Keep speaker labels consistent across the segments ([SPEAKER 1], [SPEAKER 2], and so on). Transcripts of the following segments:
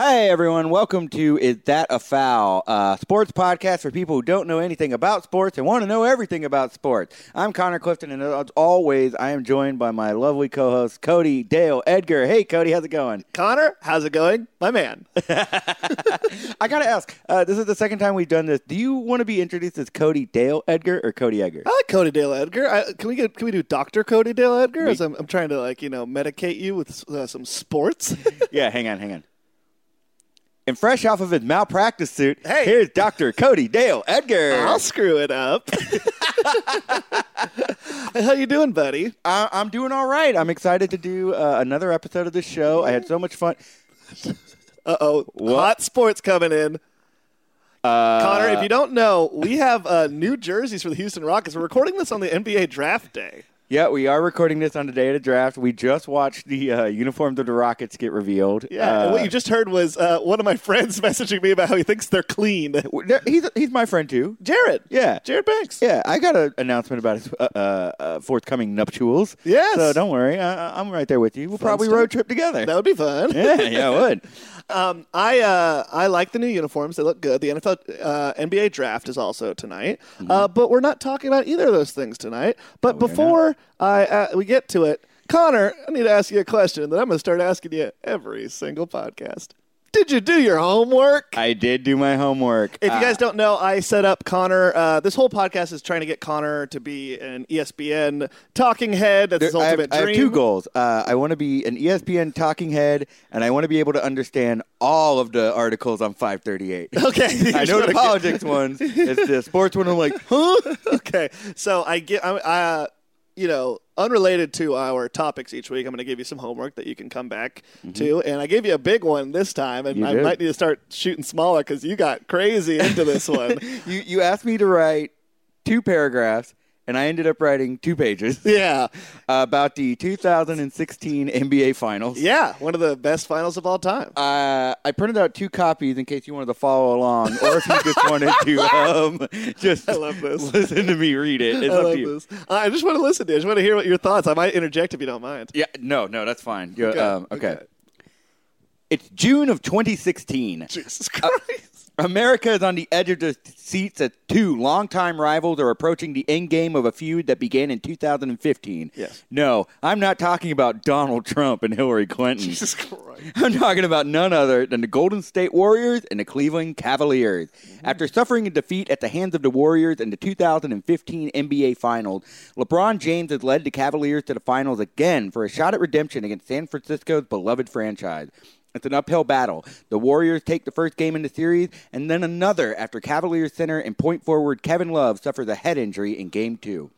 [SPEAKER 1] Hey everyone, welcome to Is That a Foul? Sports podcast for people who don't know anything about sports and want to know everything about sports. I'm Connor Clifton, and as always, I am joined by my lovely co-host Cody Dale Edgar. Hey Cody, how's it going?
[SPEAKER 2] Connor, how's it going? My man.
[SPEAKER 1] I gotta ask, uh, this is the second time we've done this. Do you want to be introduced as Cody Dale Edgar or Cody Edgar?
[SPEAKER 2] I like Cody Dale Edgar. I, can we get can we do Doctor Cody Dale Edgar?
[SPEAKER 1] We-
[SPEAKER 2] As I'm, I'm trying to like you know medicate you with uh, some sports.
[SPEAKER 1] yeah, hang on, hang on. And fresh off of his malpractice suit,
[SPEAKER 2] Hey.
[SPEAKER 1] here's Dr. Cody Dale Edgar.
[SPEAKER 2] I'll screw it up. How you doing, buddy?
[SPEAKER 1] I, I'm doing all right. I'm excited to do uh, another episode of this show. I had so much fun.
[SPEAKER 2] Uh oh, hot sports coming in.
[SPEAKER 1] Uh,
[SPEAKER 2] Connor, if you don't know, we have uh, new jerseys for the Houston Rockets. We're recording this on the NBA draft day.
[SPEAKER 1] Yeah, we are recording this on the day of the draft. We just watched the uh, uniforms of the Rockets get revealed.
[SPEAKER 2] Yeah,
[SPEAKER 1] Uh,
[SPEAKER 2] what you just heard was uh, one of my friends messaging me about how he thinks they're clean.
[SPEAKER 1] he's he's my friend too.
[SPEAKER 2] Jared.
[SPEAKER 1] Yeah.
[SPEAKER 2] Jared Banks.
[SPEAKER 1] Yeah, I got an announcement about his uh, uh, uh, forthcoming nuptials.
[SPEAKER 2] Yes.
[SPEAKER 1] So don't worry, I, I'm right there with you. We'll probably
[SPEAKER 2] stuff.
[SPEAKER 1] road trip together.
[SPEAKER 2] That would be fun.
[SPEAKER 1] yeah, yeah, I would.
[SPEAKER 2] Um, I uh, I like the new uniforms; they look good. The NFL uh, NBA draft is also tonight, uh, but we're not talking about either of those things tonight. But
[SPEAKER 1] Mm-hmm. Oh,
[SPEAKER 2] before I uh, we get to it, Connor, I need to ask you a question that I'm going to start asking you every single podcast. Did you do your homework?
[SPEAKER 1] I did do my homework.
[SPEAKER 2] If you
[SPEAKER 1] Uh,
[SPEAKER 2] guys don't know, I set up Connor. Uh, this whole podcast is trying to get Connor to be an ESPN talking head. That's his
[SPEAKER 1] I have,
[SPEAKER 2] ultimate
[SPEAKER 1] I have
[SPEAKER 2] dream.
[SPEAKER 1] two goals. Uh, I want to be an ESPN talking head, and I want to be able to understand all of the articles on 538.
[SPEAKER 2] Okay,
[SPEAKER 1] I know the politics ones. It's the sports one. I'm like, huh?
[SPEAKER 2] okay, so I get, I, uh, you know, unrelated to our topics each week, I'm going to give you some homework that you can come back to, and I gave you a big one this time, and
[SPEAKER 1] Mm-hmm. You
[SPEAKER 2] I
[SPEAKER 1] did.
[SPEAKER 2] might need to start shooting smaller because you got crazy into this one.
[SPEAKER 1] You you asked me to write two paragraphs, and I ended up writing two pages
[SPEAKER 2] yeah,
[SPEAKER 1] about the 2016 NBA Finals.
[SPEAKER 2] yeah, one of the best finals of all time.
[SPEAKER 1] Uh, I printed out two copies in case you wanted to follow along, or if you just wanted to um, just
[SPEAKER 2] I love this.
[SPEAKER 1] listen to me read it. It's
[SPEAKER 2] I
[SPEAKER 1] up
[SPEAKER 2] love
[SPEAKER 1] to you.
[SPEAKER 2] this. I just want to listen to. it. I just want to hear what your thoughts. I might interject if you don't mind.
[SPEAKER 1] Yeah, no, no, that's fine. You-
[SPEAKER 2] Okay,
[SPEAKER 1] um, okay.
[SPEAKER 2] okay.
[SPEAKER 1] It's June of 2016.
[SPEAKER 2] Jesus Christ.
[SPEAKER 1] America is on the edge of the seats as two longtime rivals are approaching the end game of a feud that began in 2015.
[SPEAKER 2] Yes.
[SPEAKER 1] No, I'm not talking about Donald Trump and Hillary Clinton.
[SPEAKER 2] Jesus Christ.
[SPEAKER 1] I'm talking about none other than the Golden State Warriors and the Cleveland Cavaliers. Mm-hmm. After suffering a defeat at the hands of the Warriors in the 2015 NBA Finals, LeBron James has led the Cavaliers to the finals again for a shot at redemption against San Francisco's beloved franchise. It's an uphill battle. The Warriors take the first game in the series and then another after Cavaliers center and point forward Kevin Love suffers a head injury in game two.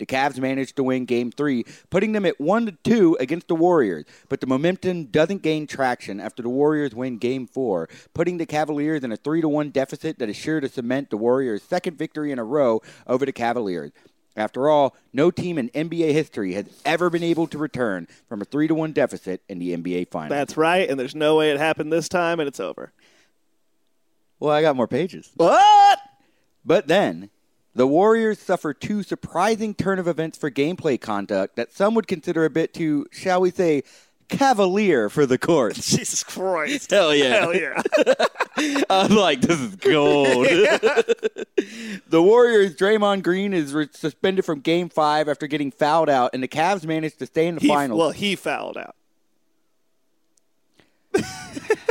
[SPEAKER 1] The Cavs managed to win game three, putting them at 1 to 2 against the Warriors. But the momentum doesn't gain traction after the Warriors win game four, putting the Cavaliers in a 3 to 1 deficit that is sure to cement the Warriors' second victory in a row over the Cavaliers. After all, no team in NBA history has ever been able to return from a 3 to 1 deficit in the NBA Finals.
[SPEAKER 2] That's right, and there's no way it happened this time, and it's over.
[SPEAKER 1] well, I got more pages.
[SPEAKER 2] What?
[SPEAKER 1] But then, the Warriors suffer two surprising turn of events for gameplay conduct that some would consider a bit too, shall we say, cavalier for the court.
[SPEAKER 2] Jesus Christ.
[SPEAKER 1] Hell yeah.
[SPEAKER 2] Hell yeah.
[SPEAKER 1] I'm like, this is gold. the Warriors' Draymond Green is re- suspended from game five after getting fouled out, and the Cavs managed to stay in the
[SPEAKER 2] He,
[SPEAKER 1] finals.
[SPEAKER 2] well, he fouled out.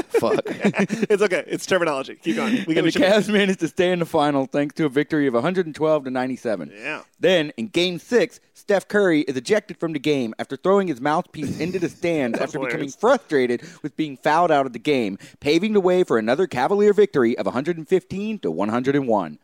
[SPEAKER 1] Fuck.
[SPEAKER 2] It's okay. It's terminology. Keep going. We
[SPEAKER 1] and the Cavs managed to stay in the final thanks to a victory of 112 to 97.
[SPEAKER 2] Yeah.
[SPEAKER 1] Then in Game Six, Steph Curry is ejected from the game after throwing his mouthpiece into the stands after becoming frustrated with being fouled out of the game, paving the way for another Cavalier victory of 115 to 101.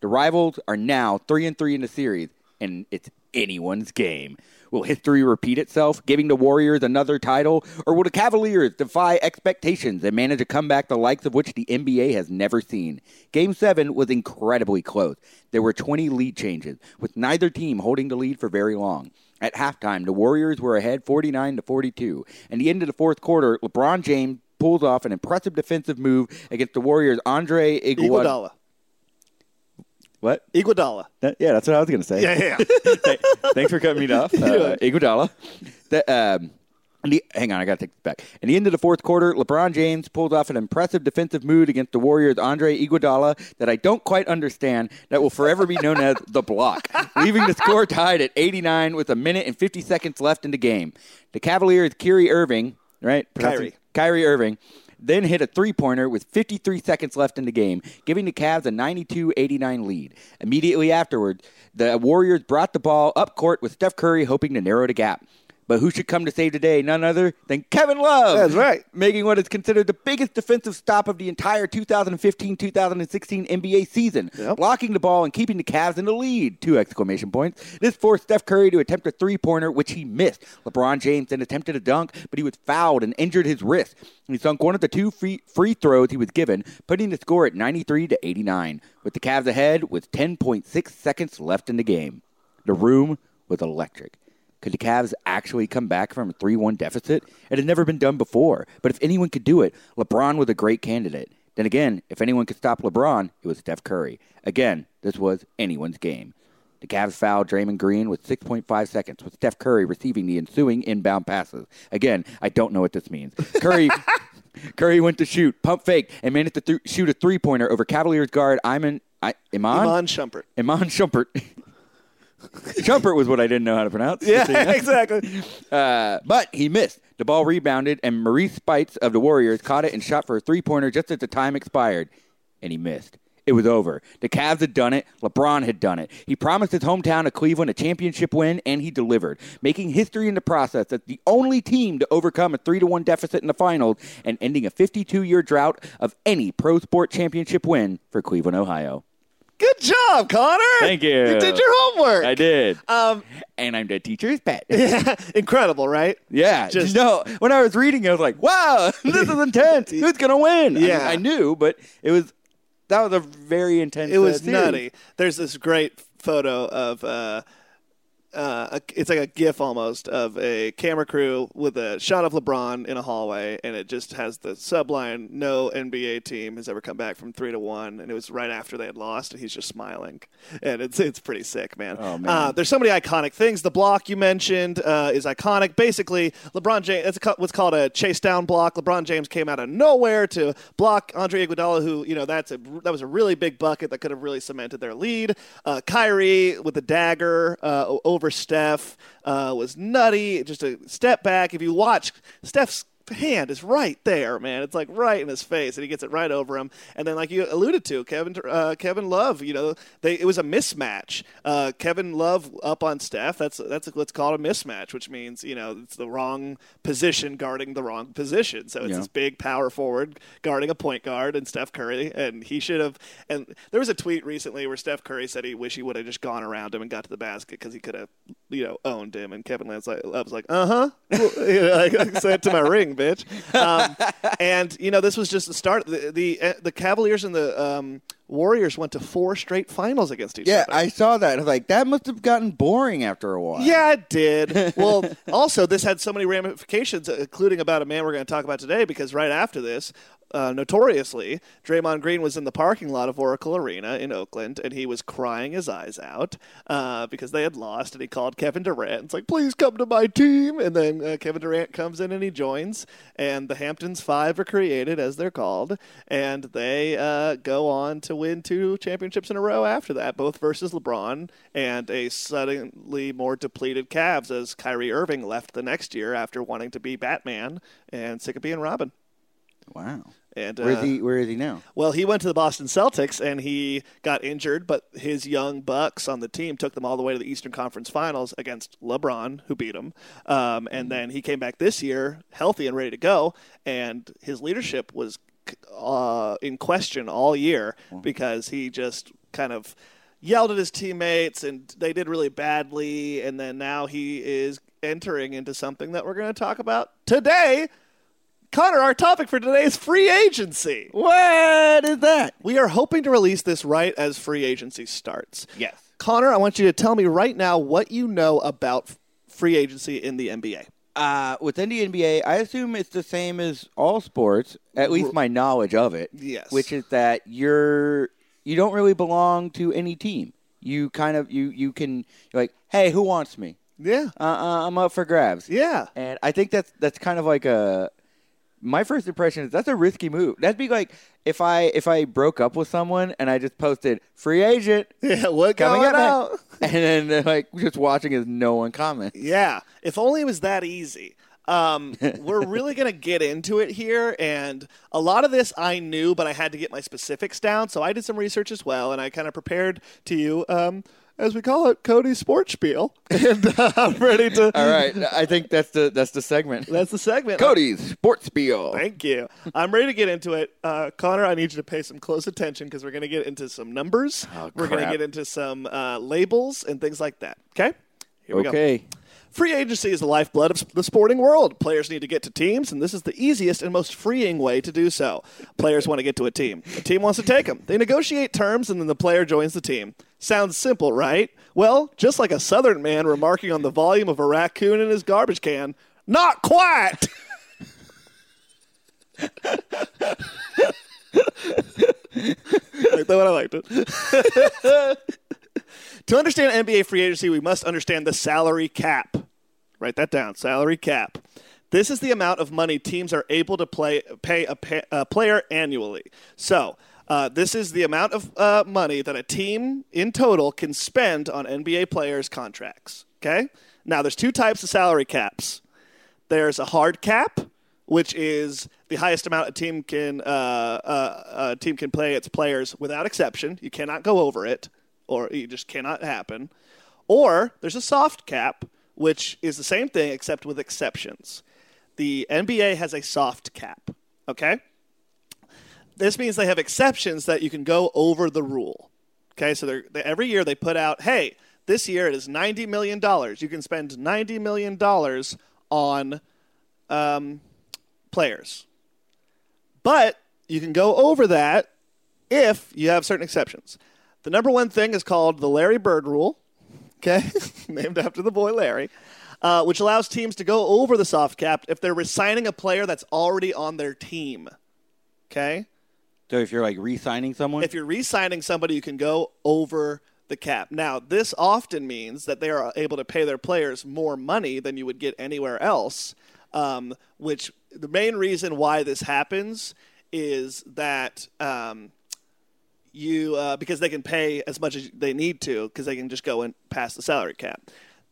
[SPEAKER 1] The rivals are now three and three in the series, and it's anyone's game. Will history repeat itself, giving the Warriors another title, or will the Cavaliers defy expectations and manage a comeback the likes of which the NBA has never seen? Game 7 was incredibly close. There were 20 lead changes, with neither team holding the lead for very long. At halftime, the Warriors were ahead 49 to 42. And the end of the fourth quarter, LeBron James pulls off an impressive defensive move against the Warriors' Andre Iguodala. What?
[SPEAKER 2] Iguodala.
[SPEAKER 1] That- yeah, that's what I was going to say.
[SPEAKER 2] Yeah, yeah, yeah.
[SPEAKER 1] Th- Thanks for cutting me off. Uh, Iguodala. That, um, the, hang on, I got to take this back. In the end of the fourth quarter, LeBron James pulled off an impressive defensive mood against the Warriors' Andre Iguodala that I don't quite understand. That will forever be known as the block, leaving the score tied at 89 with a minute and 50 seconds left in the game. The Cavaliers' Kyrie Irving, right?
[SPEAKER 2] Kyrie.
[SPEAKER 1] Kyrie Irving then hit a three pointer with 53 seconds left in the game, giving the Cavs a 92 89 lead. Immediately afterward, the Warriors brought the ball up court with Steph Curry hoping to narrow the gap. But who should come to save the day? None other than Kevin Love.
[SPEAKER 2] That's right.
[SPEAKER 1] Making what is considered the biggest defensive stop of the entire 2015 2016 NBA season.
[SPEAKER 2] Yep.
[SPEAKER 1] Blocking the ball and keeping the Cavs in the lead. Two exclamation points. This forced Steph Curry to attempt a three pointer, which he missed. LeBron James then attempted a dunk, but he was fouled and injured his wrist. He sunk one of the two free, free throws he was given, putting the score at 93 to 89, with the Cavs ahead with 10.6 seconds left in the game. The room was electric. Could the Cavs actually come back from a 3 1 deficit? It had never been done before. But if anyone could do it, LeBron was a great candidate. Then again, if anyone could stop LeBron, it was Steph Curry. Again, this was anyone's game. The Cavs fouled Draymond Green with 6.5 seconds, with Steph Curry receiving the ensuing inbound passes. Again, I don't know what this means. Curry. Curry went to shoot, pump fake, and managed to th- shoot a three pointer over Cavaliers guard Iman, I, Iman?
[SPEAKER 2] Iman Shumpert.
[SPEAKER 1] Iman Shumpert. Shumpert was what I didn't know how to pronounce.
[SPEAKER 2] Yeah, exactly.
[SPEAKER 1] Uh, but he missed. The ball rebounded, and Maurice Spites of the Warriors caught it and shot for a three pointer just as the time expired, and he missed. It was over. The Cavs had done it. LeBron had done it. He promised his hometown of Cleveland a championship win, and he delivered, making history in the process as the only team to overcome a 3 to 1 deficit in the finals and ending a 52 year drought of any pro sport championship win for Cleveland, Ohio.
[SPEAKER 2] Good job, Connor.
[SPEAKER 1] Thank you.
[SPEAKER 2] You did your homework.
[SPEAKER 1] I did.
[SPEAKER 2] Um,
[SPEAKER 1] and I'm the teacher's pet.
[SPEAKER 2] incredible, right?
[SPEAKER 1] Yeah,
[SPEAKER 2] Just-
[SPEAKER 1] no. When I was reading, I was like, "Wow, this is intense. Who's gonna win?"
[SPEAKER 2] Yeah.
[SPEAKER 1] I, knew, but it was that was a very intense.
[SPEAKER 2] It was
[SPEAKER 1] uh,
[SPEAKER 2] nutty. There's this great photo of uh, uh, it's like a GIF almost of a camera crew with a shot of LeBron in a hallway, and it just has the subline: "No NBA team has ever come back from three to one," and it was right after they had lost, and he's just smiling, and it's it's pretty sick, man.
[SPEAKER 1] Oh, man.
[SPEAKER 2] Uh, there's so many iconic things. The block you mentioned uh, is iconic. Basically, LeBron James. That's what's called a chase down block. LeBron James came out of nowhere to block Andre Iguodala, who you know that's a that was a really big bucket that could have really cemented their lead. Uh, Kyrie with the dagger uh, o- over Steph uh, was nutty. Just a step back. If you watch Steph's hand is right there, man. It's like right in his face, and he gets it right over him. And then, like you alluded to, Kevin uh, Kevin Love, you know, they it was a mismatch. Uh, Kevin Love up on Steph. That's that's what's called a mismatch, which means you know it's the wrong position guarding the wrong position. So it's
[SPEAKER 1] Yeah.
[SPEAKER 2] this big power forward guarding a point guard, and Steph Curry, and he should have. And there was a tweet recently where Steph Curry said he wish he would have just gone around him and got to the basket because he could have, you know, owned him. And Kevin Lance like, Love was like, uh huh, I said to my ring, bitch. Um, and you know, this was just the start. The the, uh, the Cavaliers and the um, Warriors went to four straight finals against each
[SPEAKER 1] Yeah,
[SPEAKER 2] other.
[SPEAKER 1] Yeah, I saw that. I was like, that must have gotten boring after a while.
[SPEAKER 2] Yeah, it did. Well, also, this had so many ramifications, uh, including about a man we're going to talk about today, because right after this, uh, notoriously, Draymond Green was in the parking lot of Oracle Arena in Oakland, and he was crying his eyes out uh, because they had lost, and he called Kevin Durant. It's like, please come to my team. And then uh, Kevin Durant comes in and he joins, and the Hamptons Five are created, as they're called, and they uh, go on to win two championships in a row after that, both versus LeBron and a suddenly more depleted Cavs as Kyrie Irving left the next year after wanting to be Batman and sick of being Robin.
[SPEAKER 1] Wow.
[SPEAKER 2] And uh,
[SPEAKER 1] Where is he? Where is he now?
[SPEAKER 2] well, he went to the Boston Celtics and he got injured, but his young Bucks on the team took them all the way to the Eastern Conference Finals against LeBron, who beat him. Um, and then he came back this year healthy and ready to go, and his leadership was uh, in question all year because he just kind of yelled at his teammates and they did really badly. And then now he is entering into something that we're going to talk about today. Connor, our topic for today is free agency.
[SPEAKER 1] What is that?
[SPEAKER 2] We are hoping to release this right as free agency starts.
[SPEAKER 1] Yes.
[SPEAKER 2] Connor, I want you to tell me right now what you know about free agency in the NBA.
[SPEAKER 1] Uh, within the NBA, I assume it's the same as all sports. At least my knowledge of it.
[SPEAKER 2] Yes.
[SPEAKER 1] Which is that you're you don't really belong to any team. You kind of you you can you're like, hey, who wants me?
[SPEAKER 2] Yeah.
[SPEAKER 1] uh, uh, I'm up for grabs.
[SPEAKER 2] Yeah.
[SPEAKER 1] And I think that's that's kind of like a my first impression is that's a risky move. That'd be like if I if I broke up with someone and I just posted free agent
[SPEAKER 2] Yeah. What
[SPEAKER 1] coming
[SPEAKER 2] out?
[SPEAKER 1] and then uh, like just watching as no one comments.
[SPEAKER 2] Yeah, if only it was that easy. Um, we're really going to get into it here, and a lot of this I knew, but I had to get my specifics down, so I did some research as well, and I kind of prepared to you, um, as we call it, Cody's sports spiel, and uh, I'm ready to.
[SPEAKER 1] All right, I think that's the that's the segment.
[SPEAKER 2] That's the segment.
[SPEAKER 1] Cody's sports spiel.
[SPEAKER 2] Thank you. I'm ready to get into it. Uh, Connor, I need you to pay some close attention because we're going to get into some numbers.
[SPEAKER 1] Oh,
[SPEAKER 2] we're going to get into some uh, labels and things like that. Okay? Here we go.
[SPEAKER 1] Okay.
[SPEAKER 2] Free agency is the lifeblood of the sporting world. Players need to get to teams, and this is the easiest and most freeing way to do so. Players want to get to a team. A team wants to take them. They negotiate terms, and then the player joins the team. Sounds simple, right? Well, just like a southern man remarking on the volume of a raccoon in his garbage can, not quite. like that one, I liked it. To understand NBA free agency, we must understand the salary cap. Write that down salary cap. This is the amount of money teams are able to play, pay a, pa a player annually. So, uh, this is the amount of uh, money that a team in total can spend on NBA players' contracts. Okay? Now, there's two types of salary caps. There's a hard cap, which is the highest amount a team can uh, uh, a team can play its players without exception. You cannot go over it, or it just cannot happen. Or there's a soft cap, which is the same thing except with exceptions. The NBA has a soft cap. Okay. This means they have exceptions that you can go over the rule. Okay, so they're, they, every year they put out, hey, this year it is $90 million. You can spend $90 million on um, players. But you can go over that if you have certain exceptions. The number one thing is called the Larry Bird rule, okay, named after the boy Larry, uh, which allows teams to go over the soft cap if they're resigning a player that's already on their team. Okay?
[SPEAKER 1] So if you're like re-signing someone,
[SPEAKER 2] If you're re-signing somebody, you can go over the cap. Now, this often means that they are able to pay their players more money than you would get anywhere else. Um, which the main reason why this happens is that um, you uh, because they can pay as much as they need to because they can just go and pass the salary cap.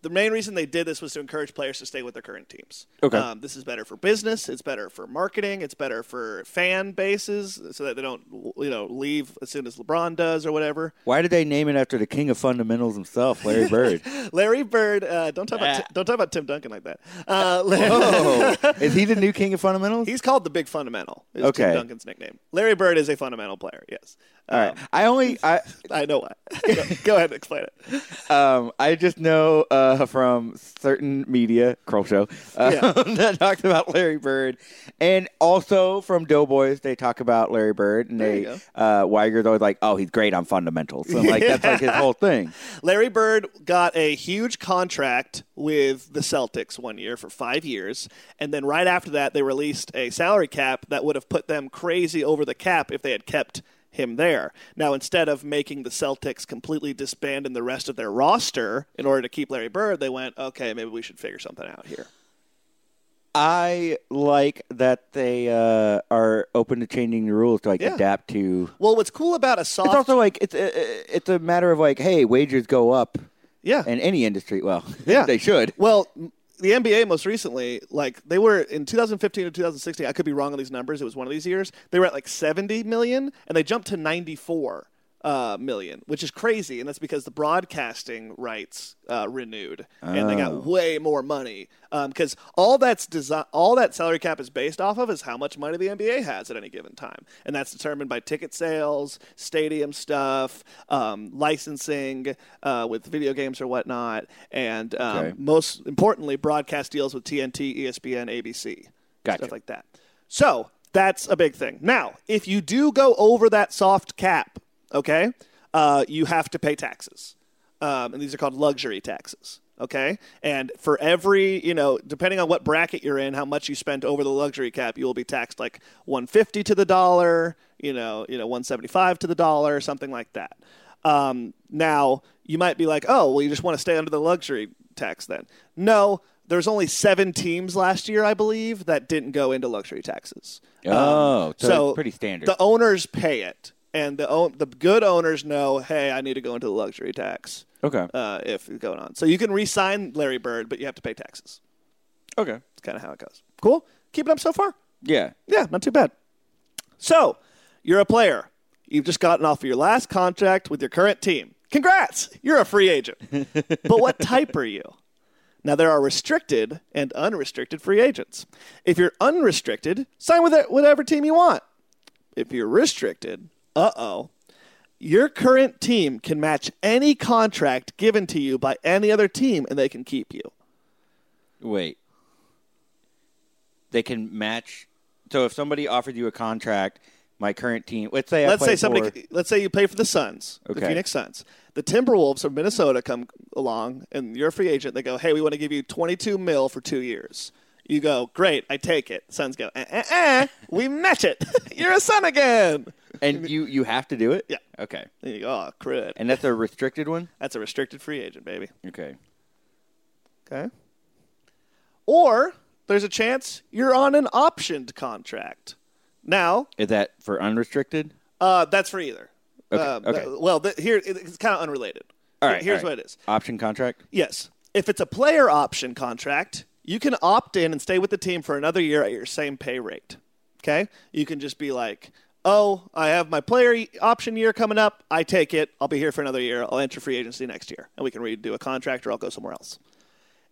[SPEAKER 2] The main reason they did this was to encourage players to stay with their current teams.
[SPEAKER 1] Okay.
[SPEAKER 2] Um, this is better for business. It's better for marketing. It's better for fan bases so that they don't, you know, leave as soon as LeBron does or whatever.
[SPEAKER 1] why did they name it after the king of fundamentals himself, Larry Bird?
[SPEAKER 2] Larry Bird, uh, don't talk about
[SPEAKER 1] Ah.
[SPEAKER 2] Ti- don't talk about Tim Duncan like that. Uh, Larry-
[SPEAKER 1] oh, is he the new king of fundamentals?
[SPEAKER 2] He's called the Big Fundamental. Is
[SPEAKER 1] Okay.
[SPEAKER 2] Tim Duncan's nickname. Larry Bird is a fundamental player. Yes.
[SPEAKER 1] All right. I only I
[SPEAKER 2] I know why. go, go ahead and explain it.
[SPEAKER 1] um I just know uh, from certain media, Kroll Show, uh,
[SPEAKER 2] Yeah.
[SPEAKER 1] that talks about Larry Bird, and also from Doughboys, they talk about Larry Bird, and
[SPEAKER 2] There
[SPEAKER 1] they uh, Wiger's always like, oh, he's great on fundamentals, so like that's like his whole thing.
[SPEAKER 2] Larry Bird got a huge contract with the Celtics one year for five years, and then right after that, they released a salary cap that would have put them crazy over the cap if they had kept him there. Now, instead of making the Celtics completely disband in the rest of their roster in order to keep Larry Bird, they went, okay, maybe we should figure something out here.
[SPEAKER 1] I like that they uh, are open to changing the rules to like
[SPEAKER 2] Yeah.
[SPEAKER 1] adapt to.
[SPEAKER 2] Well, what's cool about a soft
[SPEAKER 1] It's also like it's a, it's a matter of like, hey, wages go up
[SPEAKER 2] yeah
[SPEAKER 1] in any industry. Well,
[SPEAKER 2] Yeah.
[SPEAKER 1] they should.
[SPEAKER 2] Well, the NBA most recently, like they were in 2015 or 2016. I could be wrong on these numbers. It was one of these years. They were at like 70 million, and they jumped to 94 uh, million, which is crazy. And that's because the broadcasting rights uh, renewed, and they
[SPEAKER 1] Oh.
[SPEAKER 2] got way more money. Because all that's all that salary cap is based off of is how much money the NBA has at any given time, and that's determined by ticket sales, stadium stuff, um, licensing uh, with video games or whatnot, and um,
[SPEAKER 1] Okay.
[SPEAKER 2] most importantly, broadcast deals with TNT, ESPN, ABC,
[SPEAKER 1] Gotcha.
[SPEAKER 2] stuff like that. So that's a big thing. Now, if you do go over that soft cap, okay, uh, you have to pay taxes, um, and these are called luxury taxes. Okay, and for every you know, depending on what bracket you're in, how much you spent over the luxury cap, you will be taxed like 150 to the dollar, you know, you know, 175 to the dollar, something like that. Um, now you might be like, oh, well, you just want to stay under the luxury tax then. No, there's only seven teams last year, I believe, that didn't go into luxury taxes.
[SPEAKER 1] Oh, so,
[SPEAKER 2] so
[SPEAKER 1] pretty standard.
[SPEAKER 2] The owners pay it, and the own, the good owners know, hey, I need to go into the luxury tax
[SPEAKER 1] okay.
[SPEAKER 2] uh, if it's going on. So you can re-sign Larry Bird, but you have to pay taxes.
[SPEAKER 1] okay.
[SPEAKER 2] It's kind of how it goes. Cool. Keep it up so far.
[SPEAKER 1] Yeah.
[SPEAKER 2] Yeah, not too bad. So, you're a player. You've just gotten off of your last contract with your current team. Congrats! You're a free agent. but what type are you? Now, there are restricted and unrestricted free agents. If you're unrestricted, sign with whatever team you want. If you're restricted, uh oh, your current team can match any contract given to you by any other team and they can keep you.
[SPEAKER 1] Wait. They can match. So if somebody offered you a contract, my current team, let's say I
[SPEAKER 2] let's say somebody
[SPEAKER 1] for-
[SPEAKER 2] let's say you play for the Suns, the Phoenix Suns. The Timberwolves from Minnesota come along and you're a free agent. They go, "Hey, we want to give you 22 mil for 2 years." You go, "Great, I take it." Suns go, "Eh, eh, eh, we match it. you're a Sun again."
[SPEAKER 1] and you you have to do it.
[SPEAKER 2] Yeah.
[SPEAKER 1] Okay.
[SPEAKER 2] And you go, "Oh, crud."
[SPEAKER 1] And that's a restricted one.
[SPEAKER 2] That's a restricted free agent, baby.
[SPEAKER 1] Okay.
[SPEAKER 2] Okay? Or there's a chance you're on an optioned contract. Now,
[SPEAKER 1] Is that for unrestricted?
[SPEAKER 2] uh, that's for either.
[SPEAKER 1] Okay,
[SPEAKER 2] Uh,
[SPEAKER 1] okay.
[SPEAKER 2] Well, the, here it's kind of unrelated.
[SPEAKER 1] All right.
[SPEAKER 2] Here's
[SPEAKER 1] all right.
[SPEAKER 2] what it is.
[SPEAKER 1] Option contract.
[SPEAKER 2] Yes. If it's a player option contract, you can opt in and stay with the team for another year at your same pay rate. Okay? You can just be like, oh, I have my player option year coming up. I take it. I'll be here for another year. I'll enter free agency next year. And we can redo a contract or I'll go somewhere else.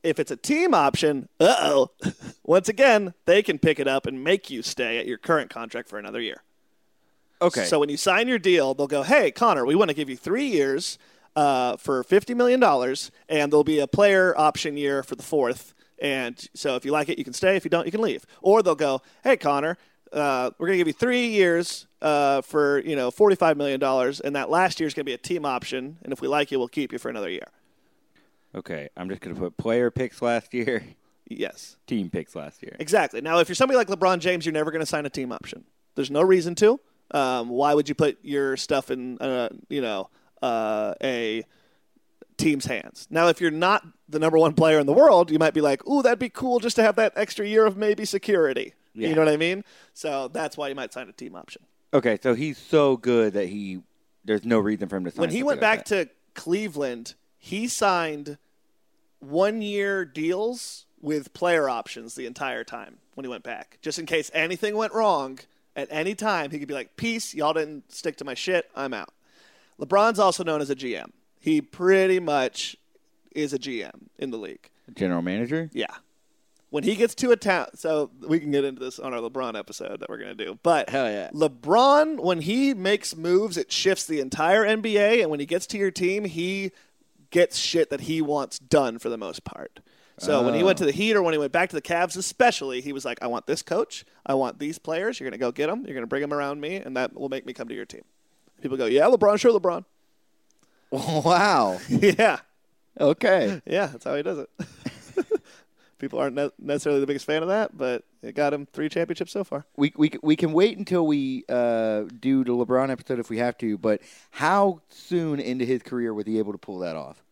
[SPEAKER 2] If it's a team option, uh oh. Once again, they can pick it up and make you stay at your current contract for another year.
[SPEAKER 1] Okay.
[SPEAKER 2] So when you sign your deal, they'll go, "Hey, Connor, we want to give you three years uh, for fifty million dollars, and there'll be a player option year for the fourth. And so if you like it, you can stay. If you don't, you can leave. Or they'll go, "Hey, Connor, uh, we're going to give you three years uh, for you know forty-five million dollars, and that last year is going to be a team option. And if we like you, we'll keep you for another year."
[SPEAKER 1] okay. I'm just gonna put player picks last year,
[SPEAKER 2] Yes,
[SPEAKER 1] team picks last year.
[SPEAKER 2] exactly. Now, if you're somebody like LeBron James, you're never going to sign a team option. There's no reason to. Um, why would you put your stuff in, uh, you know, uh, a team's hands? Now, if you're not the number one player in the world, you might be like, "Ooh, that'd be cool just to have that extra year of maybe security."
[SPEAKER 1] Yeah.
[SPEAKER 2] You know what I mean? So that's why you might sign a team option.
[SPEAKER 1] Okay. So he's so good that he there's no reason for him to sign.
[SPEAKER 2] when he went
[SPEAKER 1] like
[SPEAKER 2] back
[SPEAKER 1] that.
[SPEAKER 2] to Cleveland, he signed one year deals with player options the entire time when he went back. Just in case anything went wrong at any time, he could be like, Peace, y'all didn't stick to my shit, I'm out. LeBron's also known as a GM. He pretty much is a GM in the league.
[SPEAKER 1] general manager.
[SPEAKER 2] Yeah. When he gets to a town, so we can get into this on our LeBron episode that we're going to do. But
[SPEAKER 1] Hell yeah.
[SPEAKER 2] LeBron, when he makes moves, it shifts the entire NBA. And when he gets to your team, he gets shit that he wants done for the most part. So when he went to the Heat or when he went back to the Cavs, especially, he was like, I want this coach. I want these players. You're going to go get them. You're going to bring them around me, and that will make me come to your team. People go, Yeah, LeBron, sure, LeBron.
[SPEAKER 1] Wow.
[SPEAKER 2] yeah.
[SPEAKER 1] Okay.
[SPEAKER 2] Yeah, that's how he does it. People aren't ne- necessarily the biggest fan of that, but it got him three championships so far.
[SPEAKER 1] we we we can wait until we uh, do the LeBron episode if we have to. But how soon into his career was he able to pull that off?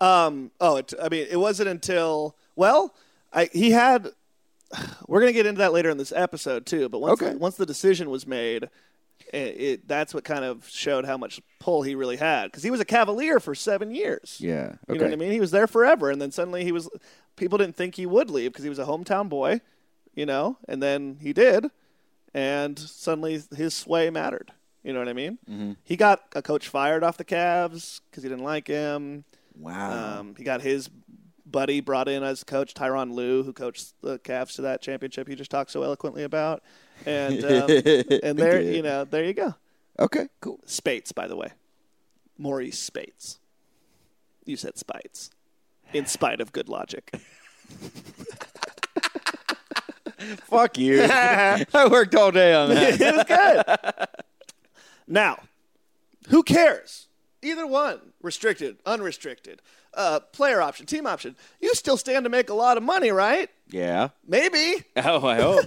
[SPEAKER 2] Um, oh, it, I mean, it wasn't until well, I, he had. We're gonna get into that later in this episode too. But once
[SPEAKER 1] Okay.
[SPEAKER 2] the, once the decision was made, it, it that's what kind of showed how much pull he really had because he was a Cavalier for seven years.
[SPEAKER 1] Yeah. Okay.
[SPEAKER 2] You know what I mean? He was there forever, and then suddenly he was. People didn't think he would leave because he was a hometown boy, you know. And then he did, and suddenly his sway mattered. You know what I mean? Mm-hmm. He got a coach fired off the Cavs because he didn't like him.
[SPEAKER 1] Wow.
[SPEAKER 2] Um, he got his buddy brought in as coach, Tyronn Lue, who coached the Cavs to that championship he just talked so eloquently about. And um, and there, you know, there you go.
[SPEAKER 1] okay. Cool.
[SPEAKER 2] Speights, by the way, Marreese Speights. You said Spites, in spite of good logic.
[SPEAKER 1] Fuck you. I worked all day on that.
[SPEAKER 2] it was good. now, who cares? Either one, restricted, unrestricted, uh, player option, team option. You still stand to make a lot of money, right?
[SPEAKER 1] yeah.
[SPEAKER 2] Maybe.
[SPEAKER 1] Oh, I hope.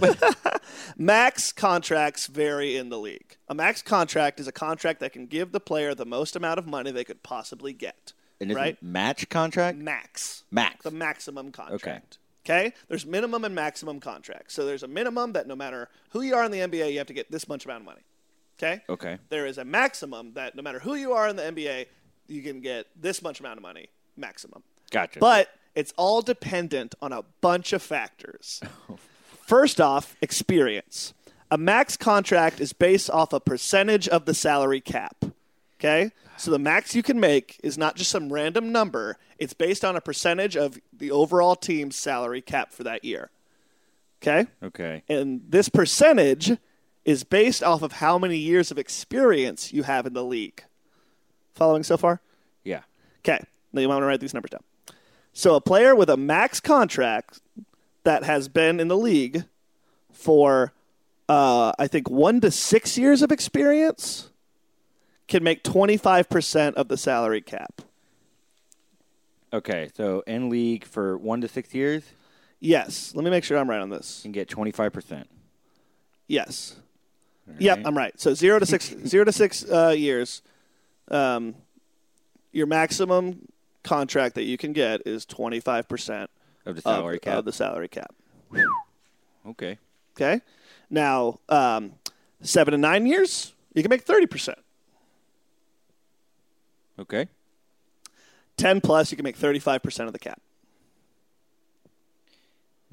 [SPEAKER 2] Max contracts vary in the league. A max contract is a contract that can give the player the most amount of money they could possibly get.
[SPEAKER 1] And is
[SPEAKER 2] right?
[SPEAKER 1] match contract?
[SPEAKER 2] Max.
[SPEAKER 1] Max.
[SPEAKER 2] The maximum contract. Okay. Okay. There's minimum and maximum contracts. So there's a minimum that no matter who you are in the NBA, you have to get this much amount of money. Okay.
[SPEAKER 1] Okay.
[SPEAKER 2] There is a maximum that no matter who you are in the NBA, you can get this much amount of money maximum.
[SPEAKER 1] Gotcha.
[SPEAKER 2] But it's all dependent on a bunch of factors. First off, experience. A max contract is based off a percentage of the salary cap. Okay? So the max you can make is not just some random number, it's based on a percentage of the overall team's salary cap for that year. Okay?
[SPEAKER 1] okay.
[SPEAKER 2] And this percentage is based off of how many years of experience you have in the league. Following so far?
[SPEAKER 1] Yeah.
[SPEAKER 2] Okay. You want to write these numbers down. So a player with a max contract that has been in the league for, uh, I think, one to six years of experience can make 25% of the salary cap.
[SPEAKER 1] Okay. So in league for one to six years,
[SPEAKER 2] Yes. Let me make sure I'm right on this.
[SPEAKER 1] can get 25%.
[SPEAKER 2] Yes. Yep, I'm right. So zero to six, zero to six uh, years. Um, your maximum contract that you can get is 25%
[SPEAKER 1] Of the
[SPEAKER 2] of,
[SPEAKER 1] salary cap.
[SPEAKER 2] of the salary cap.
[SPEAKER 1] okay.
[SPEAKER 2] Okay. Now, um, seven to nine years, you can make 30%.
[SPEAKER 1] Okay.
[SPEAKER 2] 10 plus, you can make 35% of the cap.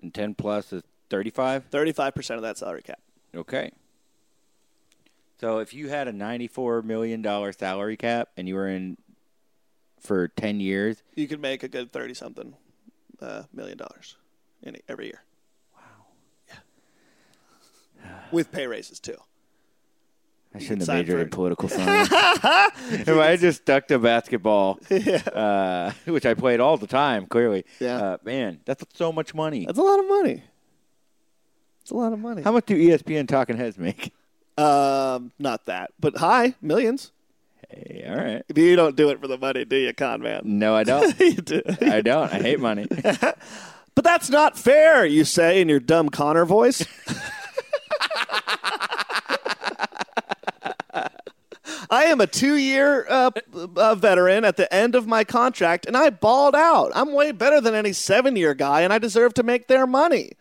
[SPEAKER 1] And 10 plus is 35?
[SPEAKER 2] 35% of that salary cap.
[SPEAKER 1] Okay. So if you had a $94 million salary cap and you were in for 10 years,
[SPEAKER 2] You could make a good 30 something uh, million dollars in every year. Wow. Yeah. With pay raises, too.
[SPEAKER 1] I shouldn't have majored in political science. if I just stuck to basketball, uh, which I played all the time, clearly,
[SPEAKER 2] Yeah.
[SPEAKER 1] uh, man, that's so much money.
[SPEAKER 2] That's a lot of money. It's a lot of money.
[SPEAKER 1] How much do ESPN Talking Heads make?
[SPEAKER 2] Um, not that, but high millions.
[SPEAKER 1] Hey, all right.
[SPEAKER 2] You don't do it for the money, do you, con man?
[SPEAKER 1] No, I don't.
[SPEAKER 2] you do.
[SPEAKER 1] I don't. I hate money.
[SPEAKER 2] But that's not fair, you say in your dumb Connor voice. I am a two year uh, uh, veteran at the end of my contract, and I balled out. I'm way better than any seven year guy, and I deserve to make their money.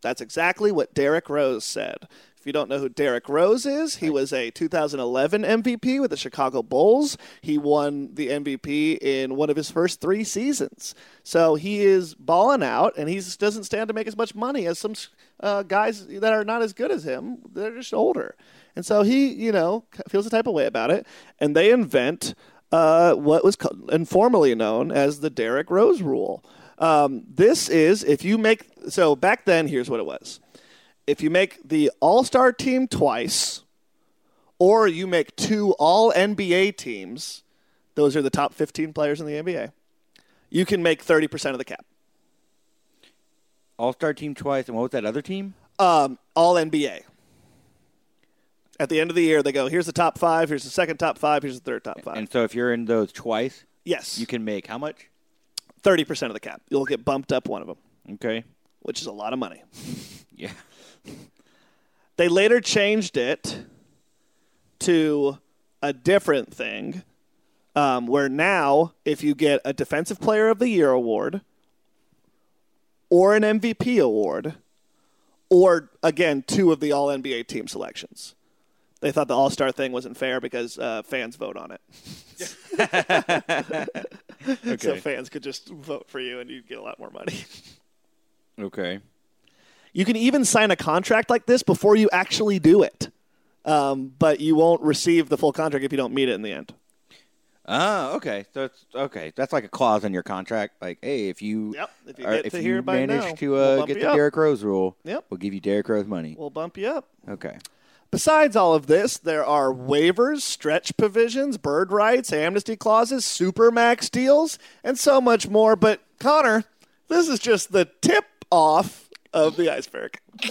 [SPEAKER 2] That's exactly what Derrick Rose said. If you don't know who Derrick Rose is, he was a 2011 MVP with the Chicago Bulls. He won the MVP in one of his first three seasons. So he is balling out, and he doesn't stand to make as much money as some uh, guys that are not as good as him. They're just older. And so he, you know, feels a type of way about it. And they invent uh, what was informally known as the Derrick Rose rule. Um, this is if you make so back then. Here's what it was: if you make the All Star team twice, or you make two All NBA teams, those are the top 15 players in the NBA. You can make 30 percent of the cap.
[SPEAKER 1] All star team twice. And what was that other team?
[SPEAKER 2] Um, all NBA. At the end of the year, they go, "Here's the top five. Here's the second top five. Here's the third top five.
[SPEAKER 1] And so if you're in those twice,
[SPEAKER 2] yes,
[SPEAKER 1] you can make how much?
[SPEAKER 2] 30 percent of the cap. You'll get bumped up one of them,
[SPEAKER 1] Okay.
[SPEAKER 2] which is a lot of money.
[SPEAKER 1] Yeah.
[SPEAKER 2] They later changed it to a different thing, um, where now if you get a Defensive Player of the Year award, or an MVP award, or again two of the All NBA team selections, they thought the All Star thing wasn't fair because uh, fans vote on it. So fans could just vote for you and you'd get a lot more money.
[SPEAKER 1] Okay.
[SPEAKER 2] You can even sign a contract like this before you actually do it. Um, but you won't receive the full contract if you don't meet it in the end.
[SPEAKER 1] Ah, okay. So it's okay. That's like a clause in your contract. Like, hey, if you
[SPEAKER 2] Yep, if you
[SPEAKER 1] are-
[SPEAKER 2] get
[SPEAKER 1] if
[SPEAKER 2] to
[SPEAKER 1] you manage
[SPEAKER 2] now,
[SPEAKER 1] to
[SPEAKER 2] we'll
[SPEAKER 1] uh, get the
[SPEAKER 2] up.
[SPEAKER 1] Derrick Rose rule,
[SPEAKER 2] Yep.
[SPEAKER 1] we'll give you Derrick Rose money.
[SPEAKER 2] We'll bump you up.
[SPEAKER 1] Okay.
[SPEAKER 2] Besides all of this, there are waivers, stretch provisions, bird rights, amnesty clauses, supermax deals, and so much more. But Connor, this is just the tip off of the iceberg.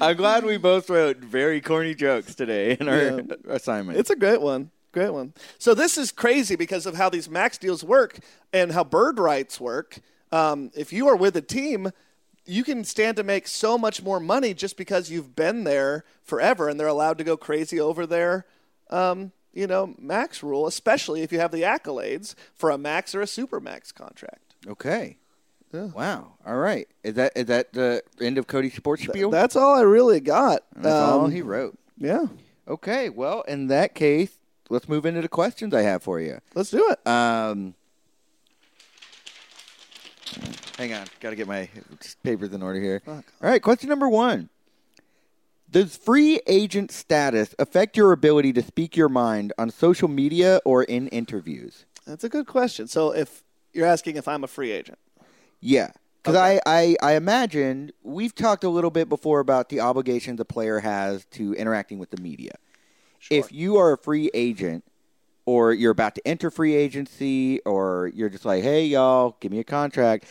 [SPEAKER 1] I'm glad we both wrote very corny jokes today in our
[SPEAKER 2] Yeah.
[SPEAKER 1] assignment.
[SPEAKER 2] It's a great one. Great one. So this is crazy because of how these max deals work and how bird rights work. Um, if you are with a team, you can stand to make so much more money just because you've been there forever and they're allowed to go crazy over their um, you know, max rule, especially if you have the accolades for a max or a super max contract.
[SPEAKER 1] Okay. Wow. All right. Is that is that the end of Cody's sports spiel?
[SPEAKER 2] That's all I really got.
[SPEAKER 1] That's all
[SPEAKER 2] Um,
[SPEAKER 1] he wrote.
[SPEAKER 2] Yeah,
[SPEAKER 1] Okay. Well, in that case, let's move into the questions I have for you.
[SPEAKER 2] let's do it.
[SPEAKER 1] Um, hang on, got to get my papers in order here. All right, question number one: Does free agent status affect your ability to speak your mind on social media or in interviews?
[SPEAKER 2] That's a good question. So if you're asking if I'm a free agent,
[SPEAKER 1] Yeah, because I, I I imagine we've talked a little bit before about the obligations a player has to interacting with the media. If you are a free agent, or you're about to enter free agency, or you're just like, hey y'all, give me a contract,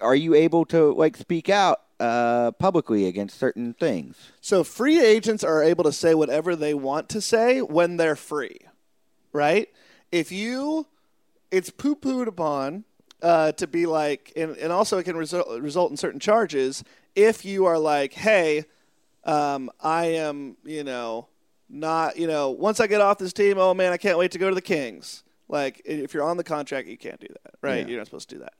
[SPEAKER 1] are you able to like speak out uh, publicly against certain things?
[SPEAKER 2] So free agents are able to say whatever they want to say when they're free, right? If you, it's poo pooed upon uh, to be like, and, and also it can result, result in certain charges if you are like, hey, um, I am, you know, not, you know, once I get off this team, oh man, I can't wait to go to the Kings. Like, if you're on the contract, you can't do that, right?
[SPEAKER 1] Yeah.
[SPEAKER 2] You're not supposed to do that.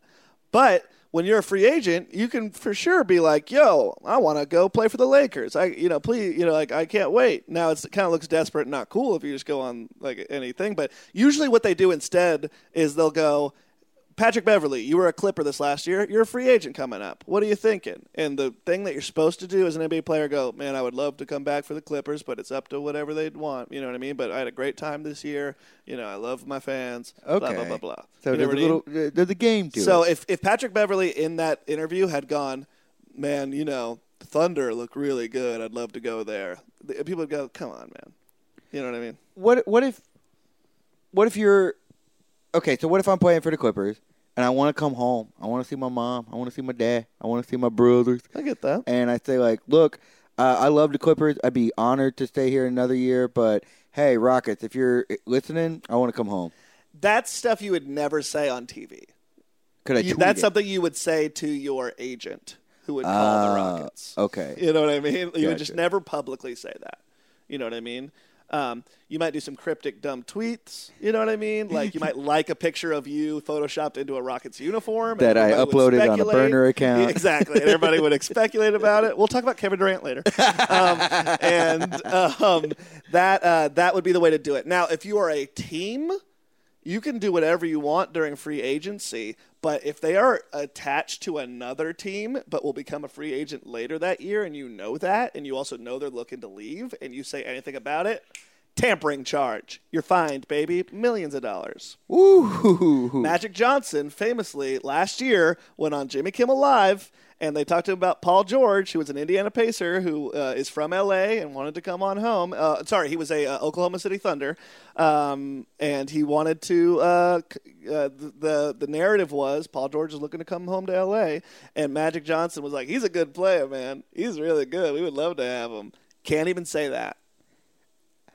[SPEAKER 2] But when you're a free agent, you can for sure be like, "Yo, I want to go play for the Lakers." I, you know, please, you know, like I can't wait. Now it's, it kind of looks desperate, and not cool if you just go on like anything. But usually, what they do instead is they'll go, "Patrick Beverley, you were a Clipper this last year. You're a free agent coming up. What are you thinking?" And the thing that you're supposed to do as an NBA player, go, "Man, I would love to come back for the Clippers, but it's up to whatever they'd want." You know what I mean? But I had a great time this year. You know, I love my fans.
[SPEAKER 1] Okay,
[SPEAKER 2] Blah blah blah blah.
[SPEAKER 1] So
[SPEAKER 2] You know
[SPEAKER 1] there's a
[SPEAKER 2] what I mean?
[SPEAKER 1] little uh, there's a game to
[SPEAKER 2] So
[SPEAKER 1] it.
[SPEAKER 2] if if Patrick Beverley in that interview had gone, man, you know, Thunder look really good. I'd love to go there. The- People would go, come on, man. You know what I mean?
[SPEAKER 1] What what if what if you're okay? So what if I'm playing for the Clippers and I want to come home? I want to see my mom. I want to see my dad. I want to see my brothers.
[SPEAKER 2] I get that.
[SPEAKER 1] And I say like, look, uh, I love the Clippers. I'd be honored to stay here another year. But hey, Rockets, if you're listening, I want to come home.
[SPEAKER 2] That's stuff you would never say on TV.
[SPEAKER 1] Could I?
[SPEAKER 2] You- that's
[SPEAKER 1] it?
[SPEAKER 2] something you would say to your agent who would call the
[SPEAKER 1] Ah,
[SPEAKER 2] Rockets.
[SPEAKER 1] Okay.
[SPEAKER 2] You know what I mean? You would just never publicly say that. You know what I mean? Um, you might do some cryptic, dumb tweets. You know what I mean? Like you might like a picture of you photoshopped into a Rockets uniform
[SPEAKER 1] That I uploaded on a burner account.
[SPEAKER 2] Exactly, and everybody would speculate about it. We'll talk about Kevin Durant later, um, and um, that uh, that would be the way to do it. Now, if you are a team, you can do whatever you want during free agency, but if they are attached to another team but will become a free agent later that year and you know that and you also know they're looking to leave and you say anything about it, tampering charge. You're fined, baby. Millions of dollars.
[SPEAKER 1] Ooh.
[SPEAKER 2] Magic Johnson famously last year went on Jimmy Kimmel Live and they talked to him about Paul George, who was an Indiana Pacer who uh, is from LA and wanted to come on home. Uh, sorry, he was a uh, Oklahoma City Thunder, um, and he wanted to. Uh, uh, the, the the narrative was Paul George is looking to come home to LA, and Magic Johnson was like, "He's a good player, man. He's really good. We would love to have him." Can't even say that.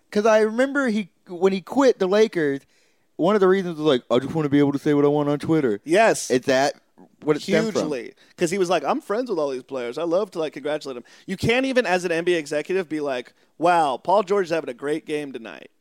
[SPEAKER 1] Because I remember he when he quit the Lakers, one of the reasons was like, I just want to be able to say what I want on Twitter.
[SPEAKER 2] Yes,
[SPEAKER 1] it's that what it
[SPEAKER 2] hugely. Because he was like i'm friends with all these players. I love to like congratulate them you can't even as an nba executive be like wow paul george is having a great game tonight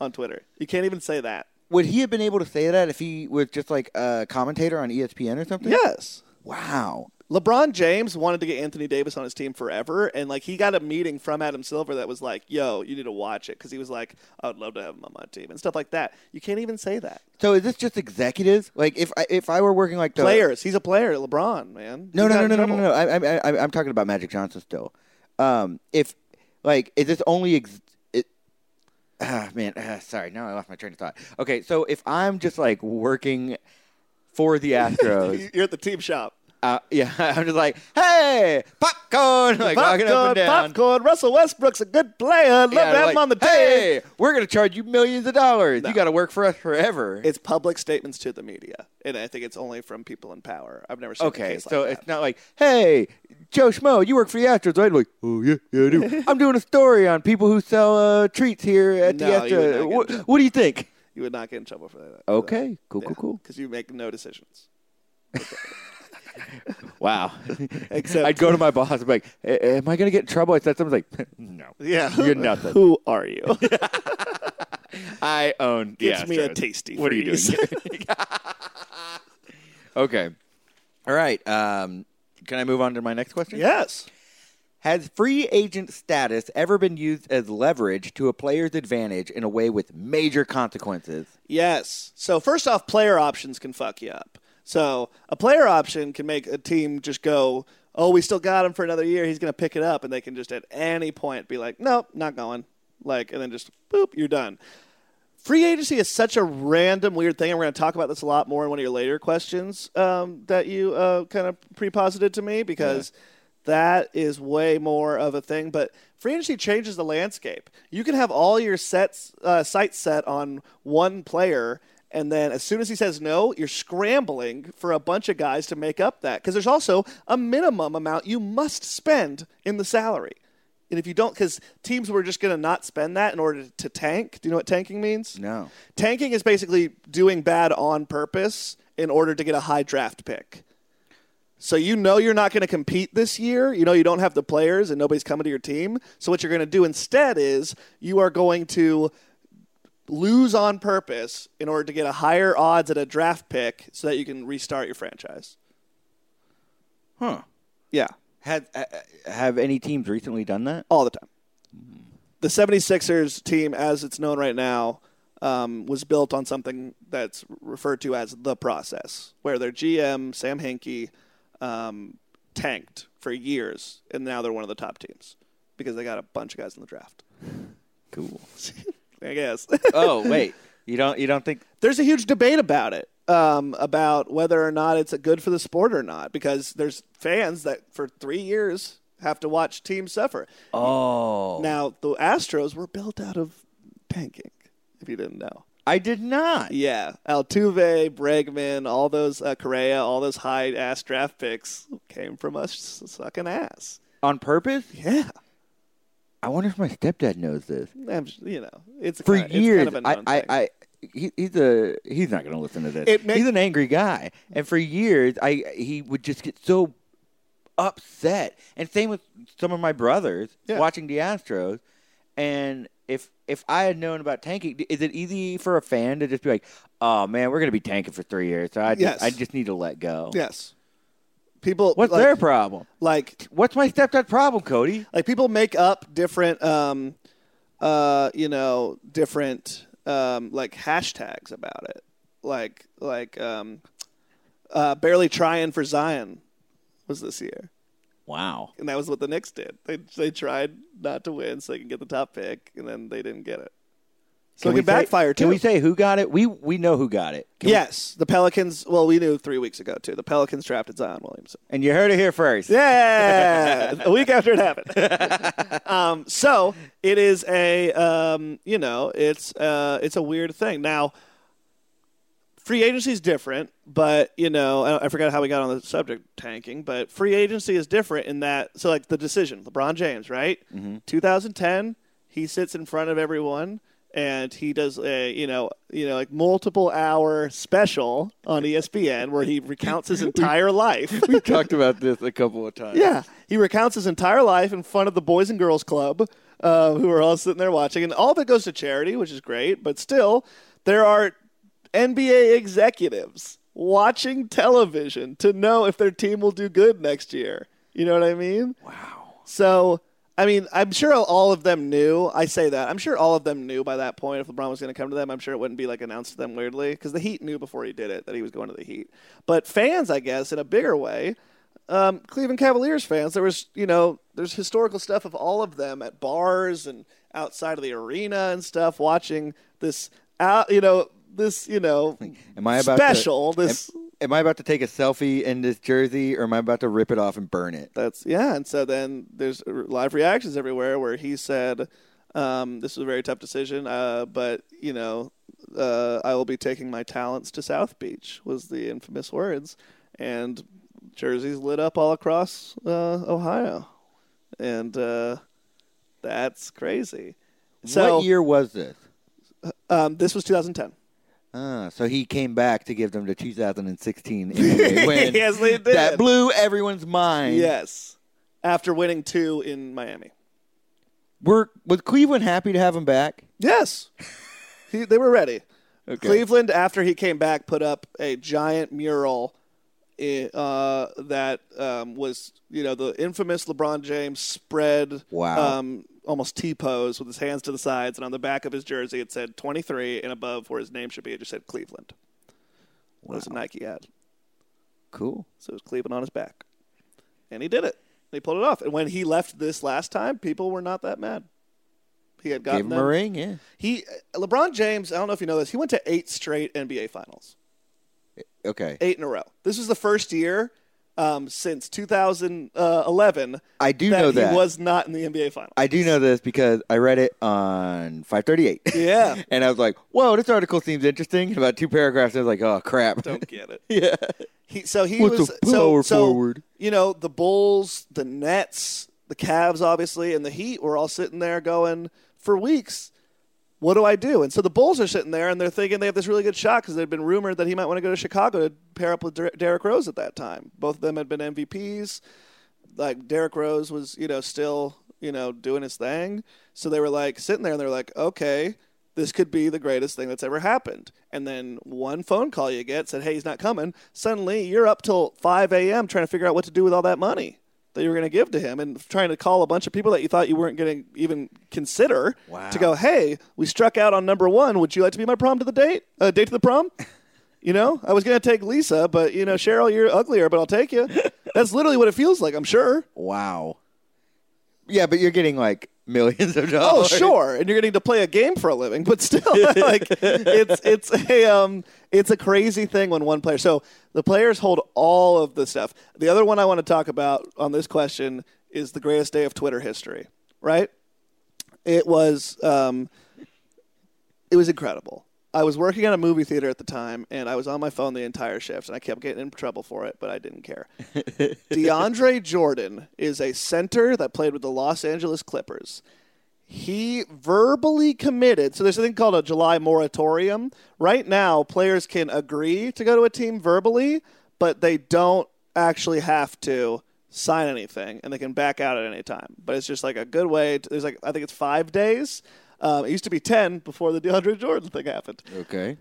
[SPEAKER 2] on twitter. You can't even say that.
[SPEAKER 1] Would he have been able to say that if he was just like a commentator on ESPN or something?
[SPEAKER 2] yes.
[SPEAKER 1] Wow.
[SPEAKER 2] Lebron james wanted to get anthony davis on his team forever and like he got a meeting from adam silver that was like yo you need to watch it because he was like i would love to have him on my team and stuff like that you can't even say that
[SPEAKER 1] So is this just executives? Like if I, if I were working like the
[SPEAKER 2] players he's a player lebron man
[SPEAKER 1] No, no,
[SPEAKER 2] got
[SPEAKER 1] no, no, no, no, no. I, I, I, I'm talking about Magic Johnson still. Um, if like is this only ex- it, ah, man, ah, sorry, now I lost my train of thought. Okay, so if I'm just like working for the Astros,
[SPEAKER 2] you're at the team shop
[SPEAKER 1] uh, yeah, I'm just like, hey, popcorn, like walking up
[SPEAKER 2] popcorn,
[SPEAKER 1] and down.
[SPEAKER 2] popcorn. Russell Westbrook's a good player. Love
[SPEAKER 1] Yeah,
[SPEAKER 2] to have
[SPEAKER 1] they're
[SPEAKER 2] him on the team.
[SPEAKER 1] Hey, we're gonna charge you millions of dollars.
[SPEAKER 2] No.
[SPEAKER 1] You got to work for us forever.
[SPEAKER 2] It's public statements to the media, and I think it's only from people in power. I've never seen
[SPEAKER 1] Okay,
[SPEAKER 2] case like
[SPEAKER 1] so it's not like, hey, Joe Schmo, you work for the Astros, right? Like, oh yeah, yeah, I do. I'm doing a story on people who sell uh, treats here at
[SPEAKER 2] No,
[SPEAKER 1] the
[SPEAKER 2] you would not
[SPEAKER 1] Astros. What, what do you think?
[SPEAKER 2] you would not get in trouble for that.
[SPEAKER 1] Okay, cool, cool, cool.
[SPEAKER 2] Because you make no decisions.
[SPEAKER 1] Wow.
[SPEAKER 2] Except-
[SPEAKER 1] I'd go to my boss and be like, "A- am I going to get in trouble? I said something like, no.
[SPEAKER 2] Yeah,
[SPEAKER 1] You're nothing.
[SPEAKER 2] Who are you?
[SPEAKER 1] I own
[SPEAKER 2] Gives me a tasty
[SPEAKER 1] What are you doing? okay. All right. Um, can I move on to my next question?
[SPEAKER 2] yes.
[SPEAKER 1] Has free agent status ever been used as leverage to a player's advantage in a way with major consequences?
[SPEAKER 2] Yes. So first off, player options can fuck you up. So a player option can make a team just go, "Oh, we still got him for another year. He's going to pick it up," and they can just at any point be like, "Nope, not going." Like, and then just boop, you're done. Free agency is such a random, weird thing. And we're going to talk about this a lot more in one of your later questions um, that you uh, kind of pre-posited to me because that is way more of a thing. But free agency changes the landscape. You can have all your sets, uh, sights set on one player, and then as soon as he says no, you're scrambling for a bunch of guys to make up that because there's also a minimum amount you must spend in the salary. And if you don't, because teams were just going to not spend that in order to tank. Do you know what tanking means?
[SPEAKER 1] No.
[SPEAKER 2] Tanking is basically doing bad on purpose in order to get a high draft pick. So you know you're not going to compete this year. You know you don't have the players and nobody's coming to your team. So what you're going to do instead is you are going to lose on purpose in order to get a higher odds at a draft pick so that you can restart your franchise.
[SPEAKER 1] Huh.
[SPEAKER 2] Yeah.
[SPEAKER 1] Has, uh, have any teams recently done that?
[SPEAKER 2] all the time. The 76ers team, as it's known right now, um, was built on something that's referred to as the process, where their GM, Sam Hinkie, um, tanked for years, and now they're one of the top teams because they got a bunch of guys in the draft.
[SPEAKER 1] Cool.
[SPEAKER 2] I guess.
[SPEAKER 1] oh wait, you don't you don't think?
[SPEAKER 2] there's a huge debate about it, um, about whether or not it's a good for the sport or not, because there's fans that for three years have to watch teams suffer.
[SPEAKER 1] Oh,
[SPEAKER 2] Now, the Astros were built out of tanking, if you didn't know.
[SPEAKER 1] I did not.
[SPEAKER 2] Yeah, Altuve, Bregman, all those uh, Correa, all those high ass draft picks came from us sucking ass.
[SPEAKER 1] On purpose?
[SPEAKER 2] Yeah,
[SPEAKER 1] I wonder if my stepdad knows this.
[SPEAKER 2] I'm you know, it's
[SPEAKER 1] For
[SPEAKER 2] kind of,
[SPEAKER 1] years,
[SPEAKER 2] It's kind of
[SPEAKER 1] I, I. I, he, he's a he's not going to listen to this. He's an angry guy, and for years, I he would just get so upset. And same with some of my brothers
[SPEAKER 2] Yeah.
[SPEAKER 1] watching the Astros. And if if I had known about tanking, is it easy for a fan to just be like, "Oh man, we're going to be tanking for three years, so I just,
[SPEAKER 2] Yes.
[SPEAKER 1] I just need to let go."
[SPEAKER 2] yes, people.
[SPEAKER 1] What's
[SPEAKER 2] like,
[SPEAKER 1] their problem?
[SPEAKER 2] like?
[SPEAKER 1] What's my stepdad problem, Cody?
[SPEAKER 2] Like people make up different, um, uh, you know, different um, like hashtags about it. Like like um, uh, barely trying for Zion was this year.
[SPEAKER 1] Wow.
[SPEAKER 2] and that was what the Knicks did. They they tried not to win so they can get the top pick, and then they didn't get it. So it
[SPEAKER 1] we
[SPEAKER 2] can backfire too.
[SPEAKER 1] Can we say who got it? We we know who got it. Can we-
[SPEAKER 2] yes, the Pelicans. Well, we knew three weeks ago too. The Pelicans drafted Zion Williamson.
[SPEAKER 1] and you heard it here first.
[SPEAKER 2] Yeah, a week after it happened. um, so it is a um, you know it's uh, it's a weird thing now. Free agency is different, but you know I, I forgot how we got on the subject tanking. But free agency is different in that so like the decision, LeBron James, right? 2010, he sits in front of everyone and he does a you know you know like multiple hour special on ESPN where he recounts his entire life.
[SPEAKER 1] we talked about this a couple of times.
[SPEAKER 2] Yeah, he recounts his entire life in front of the Boys and Girls Club, uh, who are all sitting there watching, and all of it goes to charity, which is great. But still, there are NBA executives watching television to know if their team will do good next year. You know what I mean?
[SPEAKER 1] Wow.
[SPEAKER 2] So, I mean, I'm sure all of them knew. I say that. I'm sure all of them knew by that point if LeBron was going to come to them. I'm sure it wouldn't be like announced to them weirdly because the Heat knew before he did it that he was going to the Heat. But fans, I guess, in a bigger way, um, Cleveland Cavaliers fans, there was, you know, there's historical stuff of all of them at bars and outside of the arena and stuff watching this out, you know, this, you know,
[SPEAKER 1] Am I about
[SPEAKER 2] special.
[SPEAKER 1] To,
[SPEAKER 2] this
[SPEAKER 1] am, am I about to take a selfie in this jersey, or am I about to rip it off and burn it?
[SPEAKER 2] That's yeah, and so then there's live reactions everywhere where he said, um, "This was a very tough decision, uh, but you know, uh, I will be taking my talents to South Beach." Was the infamous words, and jerseys lit up all across uh, Ohio, and uh, that's crazy. So
[SPEAKER 1] what year was this?
[SPEAKER 2] um, this was 2010.
[SPEAKER 1] Ah, so he came back to give them the 2016 NBA win.
[SPEAKER 2] Yes, they did.
[SPEAKER 1] That blew everyone's mind.
[SPEAKER 2] Yes, after winning two in Miami.
[SPEAKER 1] Were was Cleveland happy to have him back?
[SPEAKER 2] Yes. He, they were ready.
[SPEAKER 1] Okay.
[SPEAKER 2] Cleveland, after he came back, put up a giant mural uh, that um, was, you know, the infamous LeBron James spread,
[SPEAKER 1] Wow.
[SPEAKER 2] um, almost T pose with his hands to the sides, and on the back of his jersey it said 23, and above where his name should be, it just said Cleveland. That was a Nike ad.
[SPEAKER 1] Cool.
[SPEAKER 2] So it was Cleveland on his back. And he did it. He pulled it off. And when he left this last time, people were not that mad. He had
[SPEAKER 1] Gave
[SPEAKER 2] gotten
[SPEAKER 1] him a ring. Yeah.
[SPEAKER 2] He uh, LeBron James, I don't know if you know this, he went to eight straight NBA finals.
[SPEAKER 1] Eh, okay.
[SPEAKER 2] Eight in a row. This was the first year um, since 2011
[SPEAKER 1] I do
[SPEAKER 2] that
[SPEAKER 1] know that.
[SPEAKER 2] he was not in the NBA finals.
[SPEAKER 1] I do know this because I read it on 538.
[SPEAKER 2] Yeah.
[SPEAKER 1] and I was like, whoa, this article seems interesting. And about two paragraphs, I was like, oh, crap.
[SPEAKER 2] don't get it.
[SPEAKER 1] yeah.
[SPEAKER 2] He so he
[SPEAKER 1] What's
[SPEAKER 2] was
[SPEAKER 1] a
[SPEAKER 2] so,
[SPEAKER 1] power
[SPEAKER 2] so,
[SPEAKER 1] forward?
[SPEAKER 2] You know the Bulls, the Nets, the Cavs, obviously, and the Heat were all sitting there going for weeks. What do I do? And so the Bulls are sitting there and they're thinking they have this really good shot because they'd been rumored that he might want to go to Chicago to pair up with Der- Derrick Rose at that time. Both of them had been MVPs. Like Derrick Rose was, you know, still, you know, doing his thing. So they were like sitting there and they're like, okay, this could be the greatest thing that's ever happened. And then one phone call you get said, hey, he's not coming. Suddenly you're up till 5 a.m. trying to figure out what to do with all that money that you were going to give to him and trying to call a bunch of people that you thought you weren't going to even consider
[SPEAKER 1] Wow.
[SPEAKER 2] to go, hey, we struck out on number one. Would you like to be my prom to the date? Uh, date to the prom? You know, I was going to take Lisa, but, you know, Cheryl, you're uglier, but I'll take you. That's literally what it feels like, I'm sure.
[SPEAKER 1] Wow. Yeah, but you're getting like millions of dollars.
[SPEAKER 2] Oh, sure, and you're getting to play a game for a living, but still, like it's it's a um it's a crazy thing when one player. So the players hold all of the stuff. The other one I want to talk about on this question is the greatest day of Twitter history. Right? It was um, it was incredible. I was working at a movie theater at the time, and I was on my phone the entire shift, and I kept getting in trouble for it, but I didn't care. DeAndre Jordan is a center that played with the Los Angeles Clippers. He verbally committed. So there's a thing called a July moratorium. Right now, players can agree to go to a team verbally, but they don't actually have to sign anything, and they can back out at any time. But it's just like a good way. To, there's like I think it's five days. Um, it used to be ten before the DeAndre Jordan thing happened.
[SPEAKER 1] Okay.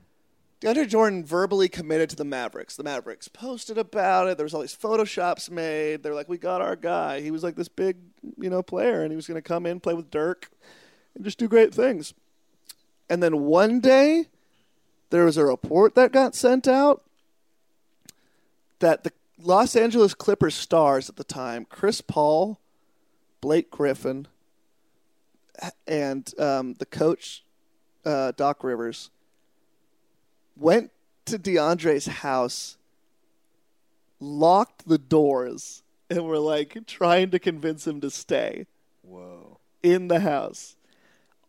[SPEAKER 2] DeAndre Jordan verbally committed to the Mavericks. The Mavericks posted about it. There was all these photoshops made. They're like, "We got our guy. He was like this big, you know, player, and he was going to come in, play with Dirk, and just do great things." And then one day, there was a report that got sent out that the Los Angeles Clippers stars at the time, Chris Paul, Blake Griffin, and um, the coach uh, Doc Rivers went to DeAndre's house, locked the doors, and were like trying to convince him to stay
[SPEAKER 1] Whoa.
[SPEAKER 2] in the house.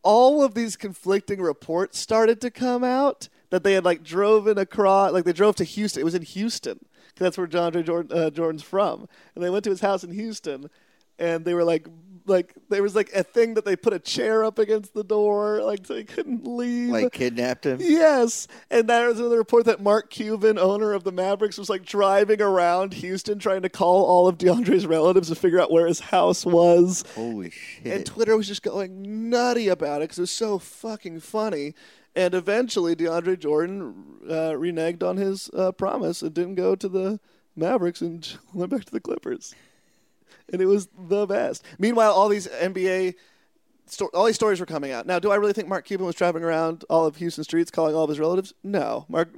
[SPEAKER 2] All of these conflicting reports started to come out that they had like drove in across, like they drove to Houston. It was in Houston 'cause that's where DeAndre Jordan, uh, Jordan's from, and they went to his house in Houston, and they were like, like there was like a thing that they put a chair up against the door, like so he couldn't leave.
[SPEAKER 1] Like kidnapped him?
[SPEAKER 2] Yes, and there was another report that Mark Cuban, owner of the Mavericks, was like driving around Houston trying to call all of DeAndre's relatives to figure out where his house was.
[SPEAKER 1] Holy shit.
[SPEAKER 2] And Twitter was just going nutty about it because it was so fucking funny. And eventually, DeAndre Jordan uh, reneged on his uh, promise and didn't go to the Mavericks and went back to the Clippers. And it was the best. Meanwhile, all these NBA, all these stories were coming out. Now, do I really think Mark Cuban was driving around all of Houston streets calling all of his relatives? No. Mark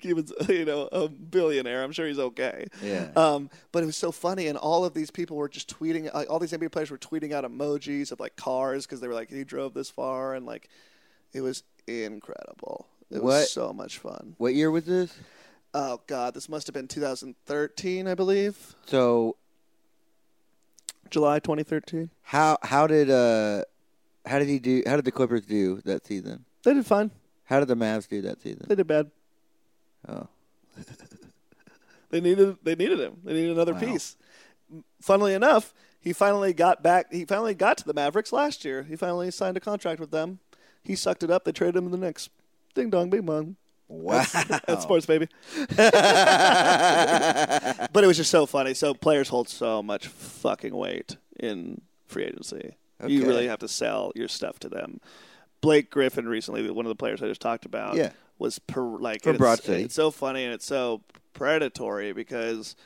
[SPEAKER 2] Cuban's, you know, a billionaire. I'm sure he's okay.
[SPEAKER 1] Yeah.
[SPEAKER 2] Um, but it was so funny, and all of these people were just tweeting. Like, all these NBA players were tweeting out emojis of like cars because they were like, "He drove this far," and like, it was incredible. It
[SPEAKER 1] What-
[SPEAKER 2] was so much fun.
[SPEAKER 1] what year was this?
[SPEAKER 2] Oh God, this must have been 2013, I believe,
[SPEAKER 1] So
[SPEAKER 2] July 2013.
[SPEAKER 1] how how did uh how did he do how did the Clippers do that season?
[SPEAKER 2] They did fine.
[SPEAKER 1] How did the Mavs do that season?
[SPEAKER 2] They did bad.
[SPEAKER 1] Oh.
[SPEAKER 2] They needed they needed him. They needed another
[SPEAKER 1] Wow.
[SPEAKER 2] piece. Funnily enough, he finally got back. He finally got to the Mavericks last year. He finally signed a contract with them. He sucked it up. They traded him to the Knicks. Ding dong, bing bong.
[SPEAKER 1] Wow.
[SPEAKER 2] That's sports, baby. but it was just so funny. So players hold so much fucking weight in free agency. You really have to sell your stuff to them. Blake Griffin recently, one of the players I just talked about,
[SPEAKER 1] Yeah.
[SPEAKER 2] was per, like
[SPEAKER 1] From
[SPEAKER 2] it's, It's so funny and it's so predatory because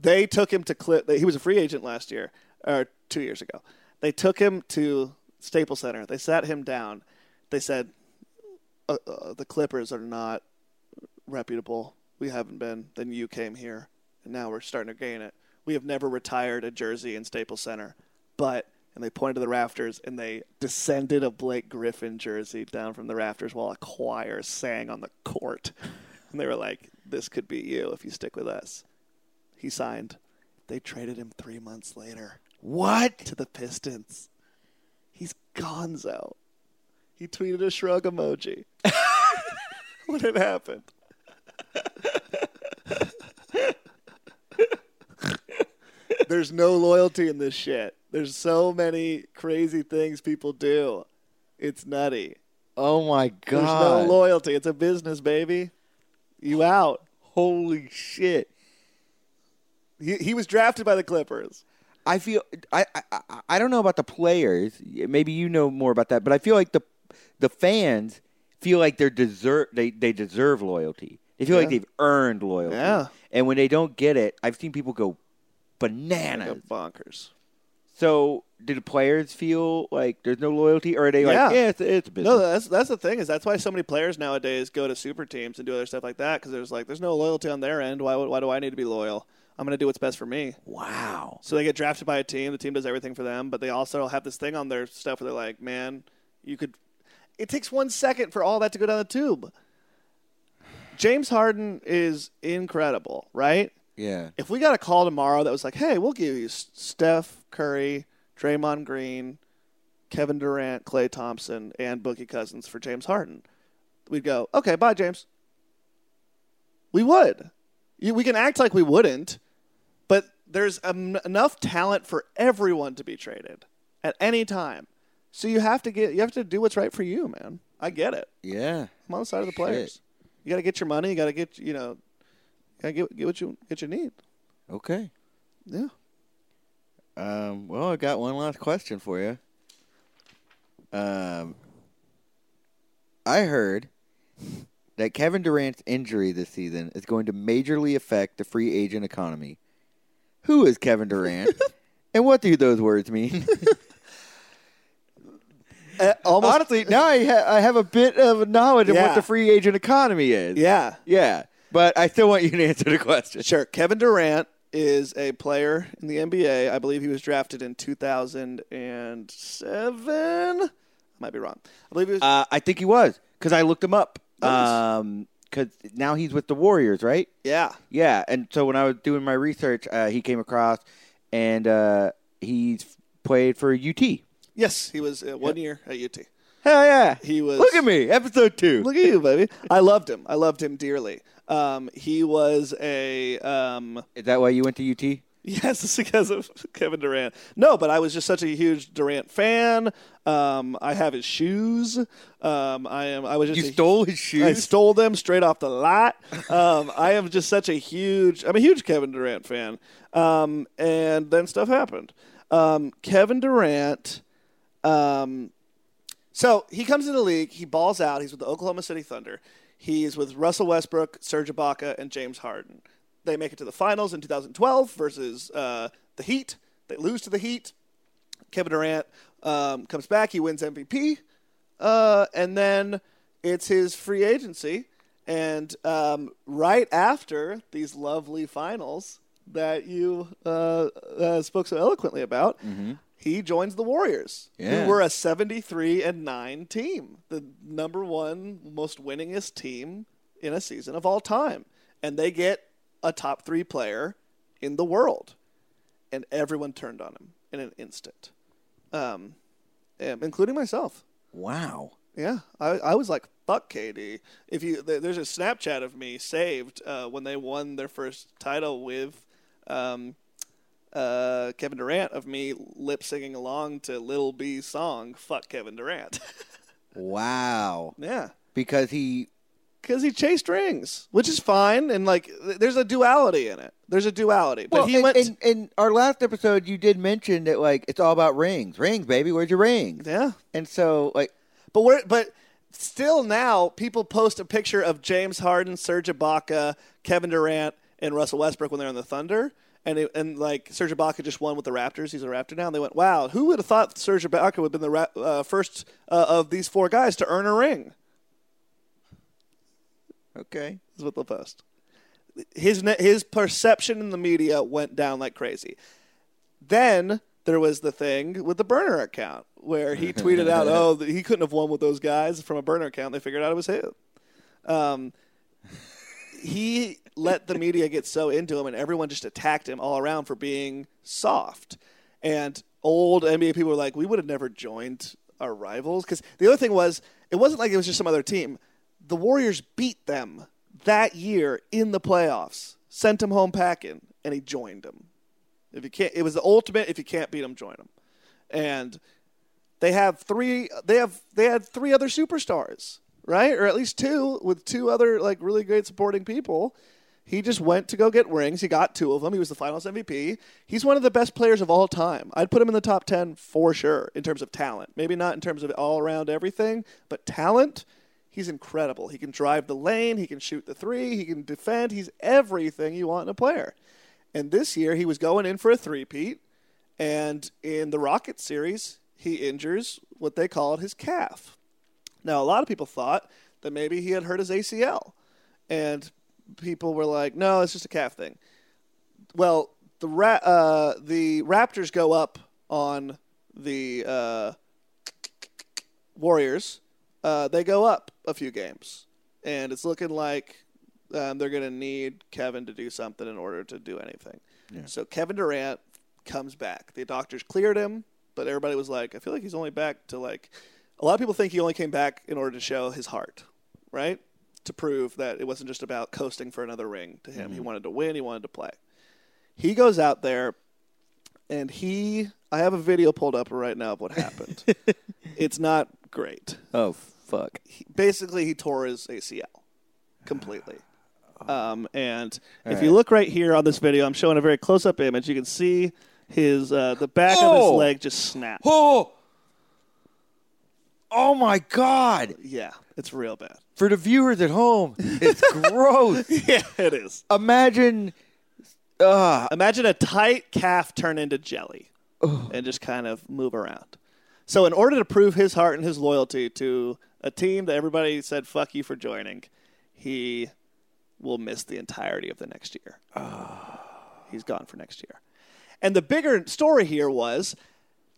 [SPEAKER 2] they took him to clip. He was a free agent last year or two years ago. They took him to Staples Center. They sat him down. They said, uh, uh, "The Clippers are not reputable. We haven't been. Then you came here, and now we're starting to gain it. We have never retired a jersey in Staples Center, but." And they pointed to the rafters, and they descended a Blake Griffin jersey down from the rafters while a choir sang on the court. And they were like, "This could be you if you stick with us." He signed. They traded him three months later
[SPEAKER 1] What?
[SPEAKER 2] to the Pistons. He's gonzo. He tweeted a shrug emoji. what had happened? There's no loyalty in this shit. There's so many crazy things people do. It's nutty.
[SPEAKER 1] Oh my god.
[SPEAKER 2] There's no loyalty. It's a business, baby. You out.
[SPEAKER 1] Holy shit!
[SPEAKER 2] He, he was drafted by the Clippers.
[SPEAKER 1] I feel I I- I don't know about the players. Maybe you know more about that, but I feel like the the fans feel like they're deserve they they deserve loyalty. They feel like they've earned loyalty.
[SPEAKER 2] Yeah.
[SPEAKER 1] And when they don't get it, I've seen people go bananas.
[SPEAKER 2] bonkers.
[SPEAKER 1] So, do the players feel like there's no loyalty, or are they like,
[SPEAKER 2] Yeah.
[SPEAKER 1] yeah, it's, it's business?
[SPEAKER 2] No, that's that's the thing is that's why so many players nowadays go to super teams and do other stuff like that because there's like there's no loyalty on their end. Why why do I need to be loyal? I'm going to do what's best for me.
[SPEAKER 1] wow.
[SPEAKER 2] So they get drafted by a team. The team does everything for them, but they also have this thing on their stuff where they're like, man, you could. It takes one second for all that to go down the tube. James Harden is incredible, right?
[SPEAKER 1] Yeah.
[SPEAKER 2] If we got a call tomorrow that was like, hey, we'll give you Steph Curry, Draymond Green, Kevin Durant, Klay Thompson, and Boogie Cousins for James Harden, we'd go, okay, bye, James. We would. You, we can act like we wouldn't, but there's enough talent for everyone to be traded at any time. So you have to get you have to do what's right for you, man. I get it.
[SPEAKER 1] Yeah.
[SPEAKER 2] I'm on the side of the
[SPEAKER 1] Shit.
[SPEAKER 2] players. You got to get your money. You got to get you know, got to get get what you get you need.
[SPEAKER 1] Okay.
[SPEAKER 2] Yeah.
[SPEAKER 1] Um, well, I got one last question for you. Um, I heard that Kevin Durant's injury this season is going to majorly affect the free agent economy. Who is Kevin Durant, and what do those words mean?
[SPEAKER 2] Uh, almost.
[SPEAKER 1] Honestly, now I, ha- I have a bit of knowledge of what the free agent economy is.
[SPEAKER 2] yeah.
[SPEAKER 1] Yeah, but I still want you to answer the question.
[SPEAKER 2] Sure. Kevin Durant is a player in the NBA. I believe he was drafted in 2007. I might be wrong. I believe he was.
[SPEAKER 1] Uh, I think he was because I looked him up.
[SPEAKER 2] Nice.
[SPEAKER 1] Um, because now he's with the Warriors, right?
[SPEAKER 2] yeah.
[SPEAKER 1] Yeah, and so when I was doing my research, uh, he came across, and uh, he's played for UT.
[SPEAKER 2] Yes, he was uh, one year at UT.
[SPEAKER 1] Hell yeah!
[SPEAKER 2] He was-
[SPEAKER 1] Look at me, episode two.
[SPEAKER 2] Look at you, baby. I loved him. I loved him dearly. Um, he was a. Um,
[SPEAKER 1] Is that why you went to UT?
[SPEAKER 2] Yes, it's because of Kevin Durant. No, but I was just such a huge Durant fan. Um, I have his shoes. Um, I am. I was just
[SPEAKER 1] You
[SPEAKER 2] a-
[SPEAKER 1] stole his shoes.
[SPEAKER 2] I stole them straight off the lot. Um, I am just such a huge. I'm a huge Kevin Durant fan. Um, and then stuff happened. Um, Kevin Durant. Um, so he comes into the league. He balls out. He's with the Oklahoma City Thunder. He's with Russell Westbrook, Serge Ibaka, and James Harden. They make it to the finals in 2012 versus uh, the Heat. They lose to the Heat. Kevin Durant um, comes back. He wins MVP. Uh, and then it's his free agency. And um, right after these lovely finals that you uh, uh, spoke so eloquently about, he joins the Warriors,
[SPEAKER 1] Yeah.
[SPEAKER 2] who were a 73 and 9 team, the number one most winningest team in a season of all time. And they get a top three player in the world. And everyone turned on him in an instant, um, um, including myself.
[SPEAKER 1] Wow.
[SPEAKER 2] Yeah, I, I was like, "Fuck KD." If you th- there's a Snapchat of me saved uh, when they won their first title with um, uh, Kevin Durant of me lip singing along to Lil B's song "Fuck Kevin Durant."
[SPEAKER 1] Wow.
[SPEAKER 2] yeah,
[SPEAKER 1] Because he
[SPEAKER 2] Because he chased rings, which is fine, and like th- there's a duality in it. There's a duality, but
[SPEAKER 1] Well,
[SPEAKER 2] he
[SPEAKER 1] in,
[SPEAKER 2] went.
[SPEAKER 1] in, in our last episode, you did mention that like it's all about rings, rings, baby. Where's your rings?
[SPEAKER 2] yeah,
[SPEAKER 1] And so like
[SPEAKER 2] but we're but still now people post a picture of James Harden, Serge Ibaka, Kevin Durant, and Russell Westbrook when they're on the Thunder. And, it, and like Serge Ibaka just won with the Raptors. He's a Raptor now. And they went, wow, who would have thought Serge Ibaka would have been the ra- uh, first uh, of these four guys to earn a ring?
[SPEAKER 1] okay,
[SPEAKER 2] is what they'll post. His ne- his perception in the media went down like crazy. Then there was the thing with the burner account where he tweeted out, "Oh, he couldn't have won with those guys from a burner account." They figured out it was him. Um, he let the media get so into him, and everyone just attacked him all around for being soft. And old NBA people were like, "We would have never joined our rivals." Because the other thing was, it wasn't like it was just some other team. The Warriors beat them that year in the playoffs, sent him home packing, and he joined them. If you can't, it was the ultimate. If you can't beat them, join them. And they have three. They have they had three other superstars, right, or at least two with two other like really great supporting people. He just went to go get rings. He got two of them. He was the Finals MVP. He's one of the best players of all time. I'd put him in the top ten for sure in terms of talent. Maybe not in terms of all around everything, but talent. He's incredible. He can drive the lane. He can shoot the three. He can defend. He's everything you want in a player. And this year, he was going in for a three-peat. And in the Rocket series, he injures what they called his calf. Now, a lot of people thought that maybe he had hurt his ACL. And people were like, no, it's just a calf thing. Well, the, Ra- uh, the Raptors go up on the uh, Warriors. Uh, they go up a few games. And it's looking like um, they're going to need Kevin to do something in order to do anything. So Kevin Durant comes back. The doctors cleared him, but everybody was like, I feel like he's only back to like. A lot of people think he only came back in order to show his heart, right? To prove that it wasn't just about coasting for another ring to him. He wanted to win, he wanted to play. He goes out there and he. I have a video pulled up right now of what happened. it's not great
[SPEAKER 1] oh fuck,
[SPEAKER 2] he, basically he tore his ACL completely. Um, and if
[SPEAKER 1] right.
[SPEAKER 2] you look right here on this video, I'm showing a very close-up image. You can see his uh, the back of his
[SPEAKER 1] Oh!
[SPEAKER 2] leg just snap.
[SPEAKER 1] oh, oh my god!
[SPEAKER 2] Yeah, it's real bad.
[SPEAKER 1] For the viewers at home, it's gross.
[SPEAKER 2] yeah, it is.
[SPEAKER 1] Imagine, uh,
[SPEAKER 2] Imagine a tight calf turn into jelly and just kind of move around. So, in order to prove his heart and his loyalty to a team that everybody said "fuck you" for joining, he will miss the entirety of the next year. He's gone for next year. And the bigger story here was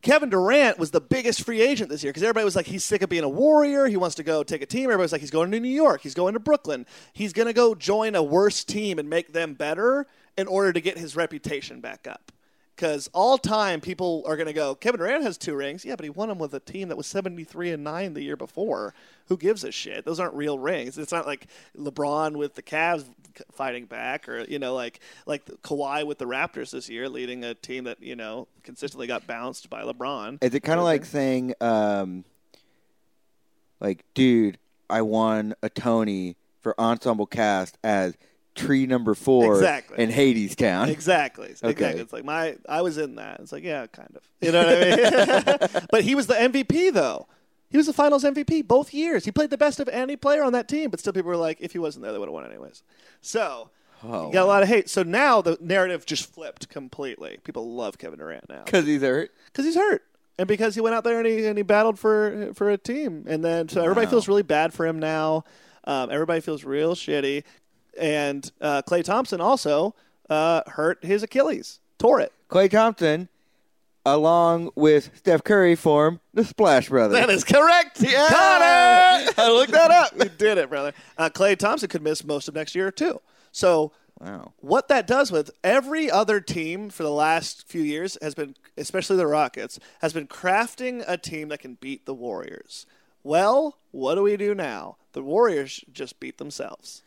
[SPEAKER 2] Kevin Durant was the biggest free agent this year because everybody was like, he's sick of being a warrior. He wants to go take a team. Everybody's like, he's going to New York. He's going to Brooklyn. He's going to go join a worse team and make them better in order to get his reputation back up. Because all time people are going to go, Kevin Durant has two rings. Yeah, but he won them with a team that was 73 and 9 the year before. Who gives a shit? Those aren't real rings. It's not like LeBron with the Cavs fighting back or, you know, like like Kawhi with the Raptors this year leading a team that, you know, consistently got bounced by LeBron.
[SPEAKER 1] is it kind of like saying, um, like, dude, I won a Tony for ensemble cast as tree number four
[SPEAKER 2] Exactly.
[SPEAKER 1] in Hadestown.
[SPEAKER 2] Exactly.
[SPEAKER 1] Okay.
[SPEAKER 2] Exactly. It's like my I was in that. It's like, yeah, kind of. You know what I mean? but he was the MVP though. He was the finals MVP both years. He played the best of any player on that team, but still people were like, if he wasn't there, they would have won anyways. So
[SPEAKER 1] Oh,
[SPEAKER 2] got a lot of hate. So now the narrative just flipped completely. People love Kevin Durant now.
[SPEAKER 1] because he's hurt.
[SPEAKER 2] because he's hurt and because he went out there and he, and he battled for for a team and then so everybody
[SPEAKER 1] Wow.
[SPEAKER 2] feels really bad for him now um, everybody feels real shitty and uh, klay thompson also uh, hurt his achilles tore it
[SPEAKER 1] Klay Thompson, along with Steph Curry, form the Splash Brothers.
[SPEAKER 2] that is correct
[SPEAKER 1] Yeah!
[SPEAKER 2] got it
[SPEAKER 1] I looked that up.
[SPEAKER 2] you did it brother uh, klay thompson could miss most of next year too so
[SPEAKER 1] Wow.
[SPEAKER 2] what that does with every other team for the last few years has been, especially the Rockets, has been crafting a team that can beat the Warriors. Well, what do we do now? The Warriors just beat themselves.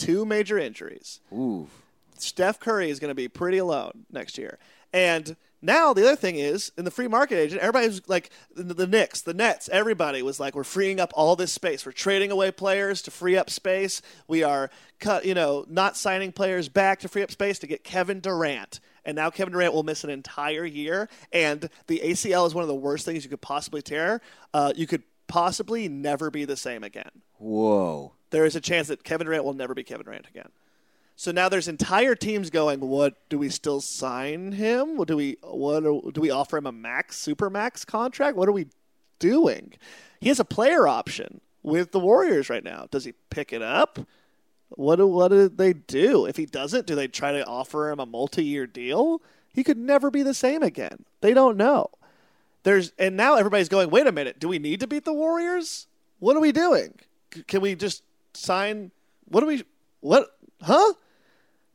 [SPEAKER 2] Two major injuries.
[SPEAKER 1] Ooh.
[SPEAKER 2] Steph Curry is going to be pretty alone next year. And now the other thing is in the free market agent, everybody's like the, the Knicks, the Nets, everybody was like, we're freeing up all this space. We're trading away players to free up space. We are cut, you know, not signing players back to free up space to get Kevin Durant. And now Kevin Durant will miss an entire year. And the ACL is one of the worst things you could possibly tear. Uh, you could possibly never be the same again.
[SPEAKER 1] Whoa.
[SPEAKER 2] There is a chance that Kevin Durant will never be Kevin Durant again. So now there's entire teams going. What do we still sign him? What do we what do, we offer him a max super max contract? What are we doing? He has a player option with the Warriors right now. Does he pick it up? What do what do they do? If he doesn't, do they try to offer him a multi year deal? He could never be the same again. They don't know. There's and now everybody's going. Wait a minute. Do we need to beat the Warriors? What are we doing? Can we just sign? What do we? What? Huh?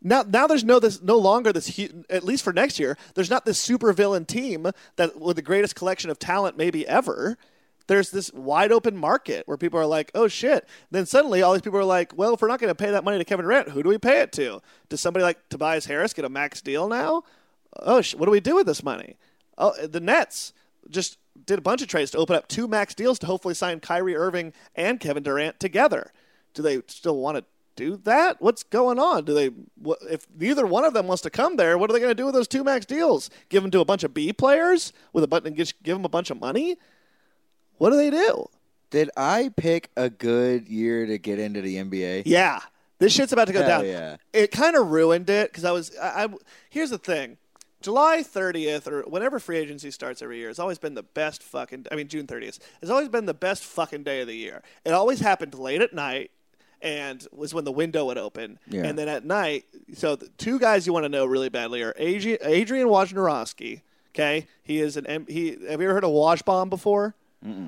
[SPEAKER 2] Now, now there's no this no longer this at least for next year. There's not this super villain team that with the greatest collection of talent maybe ever. There's this wide open market where people are like, "Oh shit!" Then suddenly, all these people are like, "Well, if we're not going to pay that money to Kevin Durant, who do we pay it to? Does somebody like Tobias Harris get a max deal now? Oh, sh- what do we do with this money? Oh, the Nets just did a bunch of trades to open up two max deals to hopefully sign Kyrie Irving and Kevin Durant together. Do they still want to do that? What's going on? Do they what, if neither one of them wants to come there, what are they going to do with those two max deals? Give them to a bunch of B players with a button and give them a bunch of money? What do they do?
[SPEAKER 1] Did I pick a good year to get into the NBA?
[SPEAKER 2] Yeah, this shit's about to go
[SPEAKER 1] Hell
[SPEAKER 2] down.
[SPEAKER 1] yeah.
[SPEAKER 2] It kind of ruined it because I was. I, I here's the thing. July 30th or whenever free agency starts every year has always been the best fucking I mean June 30th has always been the best fucking day of the year. It always happened late at night and was when the window would open.
[SPEAKER 1] Yeah.
[SPEAKER 2] And then at night, so the two guys you want to know really badly are Adrian, Adrian Wojnarowski. Okay, he is an M- he. Have you ever heard of Wojbomb before?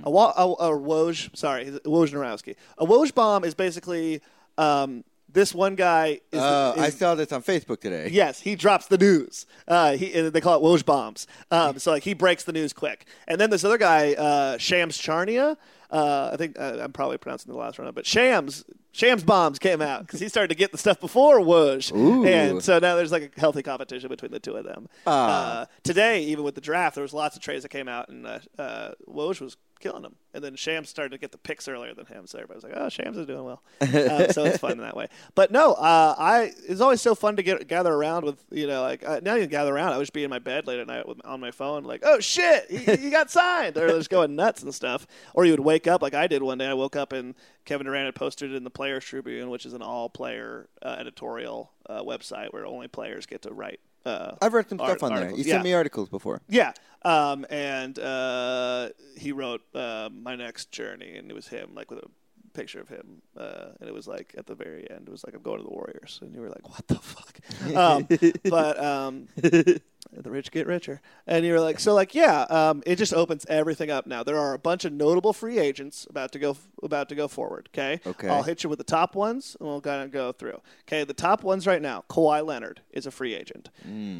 [SPEAKER 2] A, wa- a, a Woj, sorry, Wojnarowski. A Woj Bomb is basically um, this one guy. Is,
[SPEAKER 1] Uh,
[SPEAKER 2] is
[SPEAKER 1] I saw this on Facebook today.
[SPEAKER 2] Yes, he drops the news. Uh, he, they call it Woj bombs. Um, so like he breaks the news quick. And then this other guy, uh, Shams Charnia. Uh, I think uh, I'm probably pronouncing the last one, but Shams Shams bombs came out because he started to get the stuff before Woj,
[SPEAKER 1] Ooh.
[SPEAKER 2] and so now there's like a healthy competition between the two of them.
[SPEAKER 1] Ah.
[SPEAKER 2] Uh, today, even with the draft, there was lots of trades that came out, and uh, uh, Woj was killing him. And then Shams started to get the picks earlier than him, so everybody was like, "Oh, Shams is doing well." uh, so it's fun in that way. But no, uh, I it's always so fun to get gather around with you know like uh, not even gather around. I would just be in my bed late at night with, on my phone, like, "Oh shit, he, he got signed," or just going nuts and stuff. Or you would wake up like I did one day. I woke up and Kevin Durant had posted it in the Players Tribune, which is an all-player uh, editorial uh, website where only players get to write. Uh,
[SPEAKER 1] I've read some
[SPEAKER 2] art-
[SPEAKER 1] stuff on there.
[SPEAKER 2] articles.
[SPEAKER 1] You
[SPEAKER 2] Yeah.
[SPEAKER 1] sent me articles before.
[SPEAKER 2] yeah, um, and uh, he wrote uh, my next journey, and it was him, like with a picture of him, uh, and it was like at the very end, it was like I'm going to the Warriors, and you were like, what the fuck? um, but um, the rich get richer, and you were like, so like yeah, um, it just opens everything up now. There are a bunch of notable free agents about to go about to go forward. Okay,
[SPEAKER 1] Okay.
[SPEAKER 2] I'll hit you with the top ones, and we'll kind of go through. Okay, the top ones right now, Kawhi Leonard is a free agent.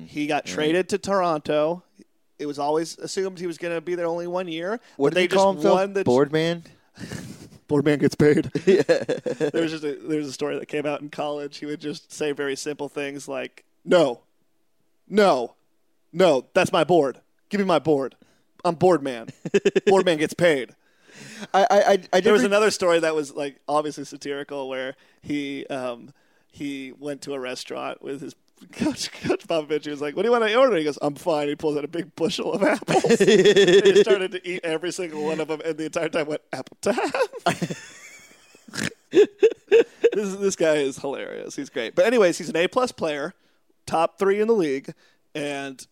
[SPEAKER 2] He got traded to Toronto. It was always assumed he was going to be there only one year.
[SPEAKER 1] What did
[SPEAKER 2] they
[SPEAKER 1] he call himself?
[SPEAKER 2] won the
[SPEAKER 1] Board man.
[SPEAKER 2] board man gets paid. there was just a, there was a story that came out in college. He would just say very simple things like, "No, no, no, that's my board. Give me my board. I'm board man. board man gets paid."
[SPEAKER 1] I I I, I
[SPEAKER 2] There was
[SPEAKER 1] never-
[SPEAKER 2] another story that was like obviously satirical where he um, he went to a restaurant with his coach Coach Popovich. Was like, "What do you want to order?" He goes, "I'm fine." He pulls out a big bushel of apples. and he started to eat every single one of them, and the entire time went apple time. this this guy is hilarious. He's great. But anyways, he's an A plus player, top three in the league, and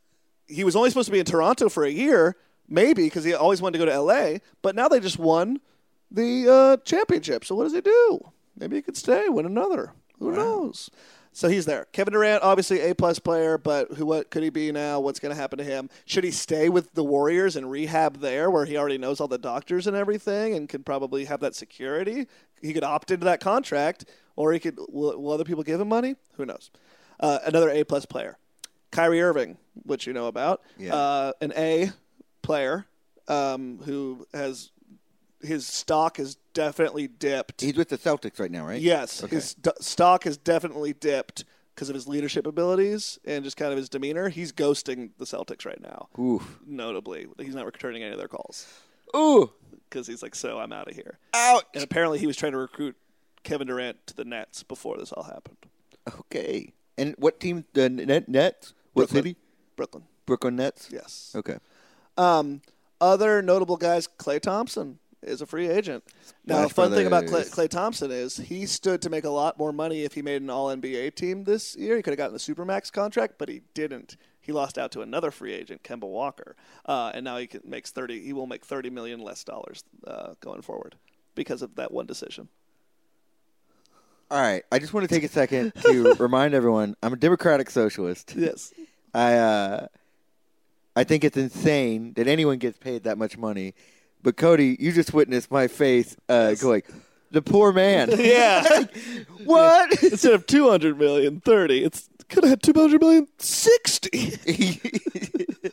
[SPEAKER 2] he was only supposed to be in Toronto for a year, maybe because he always wanted to go to LA. But now they just won the uh, championship. So what does he do? Maybe he could stay, win another. Who knows? So he's there. Kevin Durant, obviously a plus player, but who? What could he be now? What's going to happen to him? Should he stay with the Warriors and rehab there, where he already knows all the doctors and everything, and can probably have that security? He could opt into that contract, or he could. Will, will other people give him money? Who knows? Uh, another A plus player, Kyrie Irving, which you know about,
[SPEAKER 1] Yeah.
[SPEAKER 2] uh, an A player um, who has his stock has definitely dipped.
[SPEAKER 1] He's with the Celtics right now, right?
[SPEAKER 2] Yes,
[SPEAKER 1] Okay.
[SPEAKER 2] his st- stock has definitely dipped because of his leadership abilities and just kind of his demeanor. He's ghosting the Celtics right now.
[SPEAKER 1] Oof.
[SPEAKER 2] Notably, he's not returning any of their calls
[SPEAKER 1] Ooh.
[SPEAKER 2] because he's like, "So I'm out of here."
[SPEAKER 1] Ouch.
[SPEAKER 2] And apparently, he was trying to recruit Kevin Durant to the Nets before this all happened.
[SPEAKER 1] Okay. And what team? The net Nets. What
[SPEAKER 2] Brooklyn.
[SPEAKER 1] city?
[SPEAKER 2] Brooklyn,
[SPEAKER 1] Brooklyn Nets.
[SPEAKER 2] yes.
[SPEAKER 1] Okay.
[SPEAKER 2] Um, other notable guys, Klay Thompson is a free agent. Now, the
[SPEAKER 1] Splash
[SPEAKER 2] fun thing about
[SPEAKER 1] Klay,
[SPEAKER 2] Klay Thompson is he stood to make a lot more money if he made an All NBA team this year. He could have gotten a Supermax contract, but he didn't. He lost out to another free agent, Kemba Walker, uh, and now he can, makes thirty. He will make thirty million less dollars uh, going forward because of that one decision.
[SPEAKER 1] All right. I just want to take a second to remind everyone I'm a democratic socialist.
[SPEAKER 2] Yes.
[SPEAKER 1] I uh, I think it's insane that anyone gets paid that much money. But Cody, you just witnessed my face uh,
[SPEAKER 2] Yes.
[SPEAKER 1] going, the poor man.
[SPEAKER 2] Yeah.
[SPEAKER 1] what?
[SPEAKER 2] Instead of 200 million, 30. It's could have had 200 million, 60.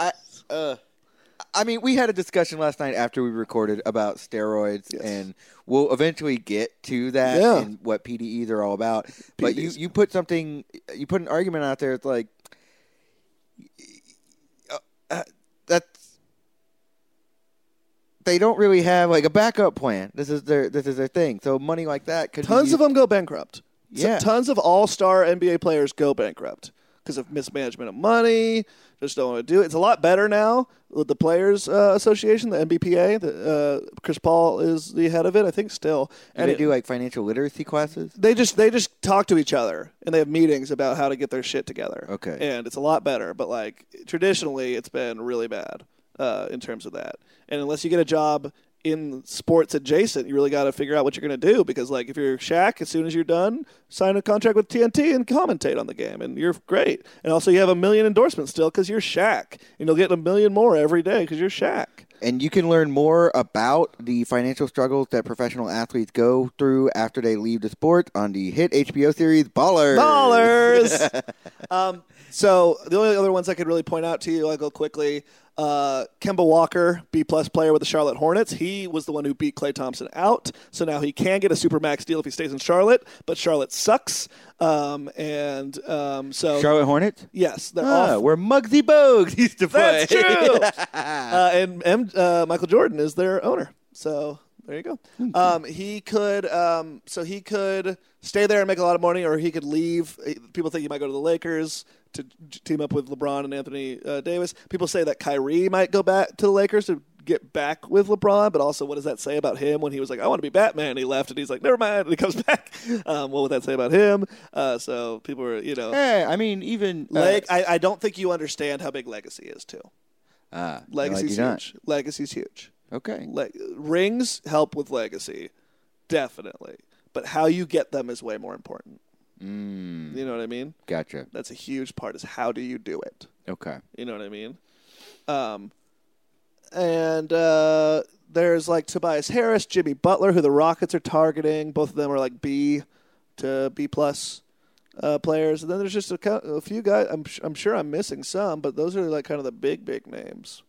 [SPEAKER 1] I, uh, I mean, we had a discussion last night after we recorded about steroids,
[SPEAKER 2] Yes.
[SPEAKER 1] and we'll eventually get to that
[SPEAKER 2] Yeah.
[SPEAKER 1] and what PEDs are all about. But you, you put something, you put an argument out there. It's like uh, uh, that's they don't really have like a backup plan. This is their this is their thing. So money like that could
[SPEAKER 2] Tons of them go bankrupt. So
[SPEAKER 1] Yeah.
[SPEAKER 2] tons of all-star NBA players go bankrupt because of mismanagement of money. Just don't want to do it. It's a lot better now with the Players uh, Association, the NBPA. The, uh, Chris Paul is the head of it, I think. Still,
[SPEAKER 1] Do they
[SPEAKER 2] it-
[SPEAKER 1] do like financial literacy classes?
[SPEAKER 2] they just they just talk to each other and they have meetings about how to get their shit together.
[SPEAKER 1] Okay.
[SPEAKER 2] and it's a lot better. But like traditionally, it's been really bad uh, in terms of that. And unless you get a job in sports adjacent, you really got to figure out what you're going to do because like if you're Shaq, as soon as you're done, sign a contract with TNT and commentate on the game, and you're great. And also, you have a million endorsements still because you're Shaq, and you'll get a million more every day because you're Shaq.
[SPEAKER 1] And you can learn more about the financial struggles that professional athletes go through after they leave the sport on the hit HBO series Ballers.
[SPEAKER 2] Ballers. um, so the only other ones I could really point out to you, I'll go quickly. Uh, Kemba Walker, B plus player with the Charlotte Hornets. He was the one who beat Klay Thompson out, so now he can get a supermax deal if he stays in Charlotte. But Charlotte sucks, um, and um, so
[SPEAKER 1] Charlotte Hornets?
[SPEAKER 2] yes, they're
[SPEAKER 1] Ah,
[SPEAKER 2] off.
[SPEAKER 1] where Muggsy Bogues used to play.
[SPEAKER 2] That's true. uh, and M, uh, Michael Jordan is their owner. So there you go. Um, he could, um, so he could stay there and make a lot of money, or he could leave. Eh, People think he might go to the Lakers to team up with LeBron and Anthony uh, Davis. People say that Kyrie might go back to the Lakers to get back with LeBron, but also what does that say about him when he was like, I want to be Batman? He left, and he's like, never mind, and he comes back. Um, what would that say about him? Uh, so people are, you know.
[SPEAKER 1] Hey, I mean, even uh,
[SPEAKER 2] Leg- I, I don't think you understand how big legacy is too.
[SPEAKER 1] no, I
[SPEAKER 2] Legacy's
[SPEAKER 1] not.
[SPEAKER 2] huge. Legacy's huge.
[SPEAKER 1] Okay,
[SPEAKER 2] Le- rings help with legacy, definitely. But how you get them is way more important.
[SPEAKER 1] mm,
[SPEAKER 2] You know what I mean?
[SPEAKER 1] gotcha.
[SPEAKER 2] That's a huge part. Is how do you do it?
[SPEAKER 1] Okay,
[SPEAKER 2] You know what I mean? Um, and uh, there's like Tobias Harris, Jimmy Butler, who the Rockets are targeting. Both of them are like B to B plus uh, players. And then there's just a, a few guys. I'm sh- I'm sure I'm missing some, but those are like kind of the big big names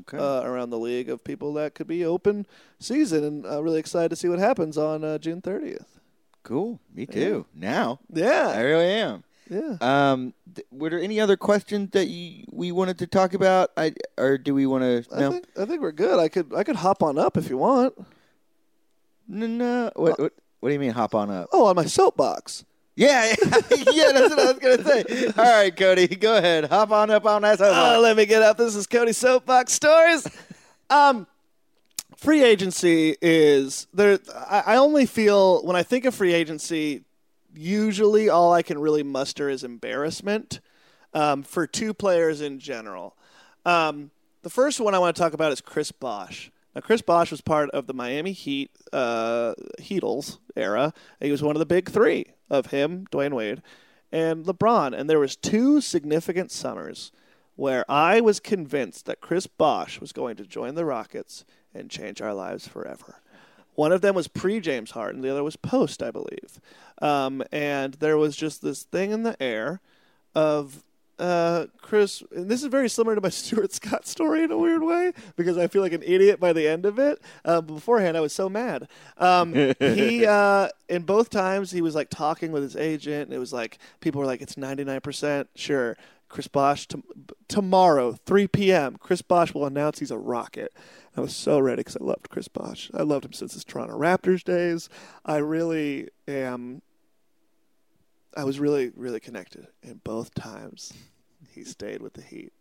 [SPEAKER 1] okay.
[SPEAKER 2] uh, around the league of people that could be open season. And uh, really excited to see what happens on uh, June 30th.
[SPEAKER 1] Cool. Me too. Now,
[SPEAKER 2] Yeah.
[SPEAKER 1] I really am.
[SPEAKER 2] yeah.
[SPEAKER 1] Um, th- were there any other questions that you, we wanted to talk about? I or do we want to?
[SPEAKER 2] I think I think we're good. I could I could hop on up if you want.
[SPEAKER 1] no, no. What, what? What do you mean? Hop on up?
[SPEAKER 2] Oh, on my soapbox.
[SPEAKER 1] Yeah, yeah, that's what I was gonna say. All right, Cody, go ahead. Hop on up on that.
[SPEAKER 2] Oh, let me get up. This is Cody Soapbox Stories. Um, free agency is there. I, only feel when I think of free agency, usually all I can really muster is embarrassment um, for two players in general. Um, the first one I want to talk about is Chris Bosh. Now, Chris Bosh was part of the Miami Heat uh, Heatles era. He was one of the big three of him, Dwyane Wade, and LeBron. And there was two significant summers where I was convinced that Chris Bosh was going to join the Rockets and change our lives forever. One of them was pre James Harden, the other was post, I believe. Um, and there was just this thing in the air of uh, Chris, and this is very similar to my Stuart Scott story in a weird way because I feel like an idiot by the end of it. Uh, beforehand, I was so mad. Um, he, uh, in both times, he was like talking with his agent, and it was like people were like, "It's ninety nine percent sure." Chris Bosh t- tomorrow, 3 p.m. Chris Bosh will announce he's a rocket. I was so ready because I loved Chris Bosh. I loved him since his Toronto Raptors days. I really am. I was really, really connected. And both times he stayed with the Heat.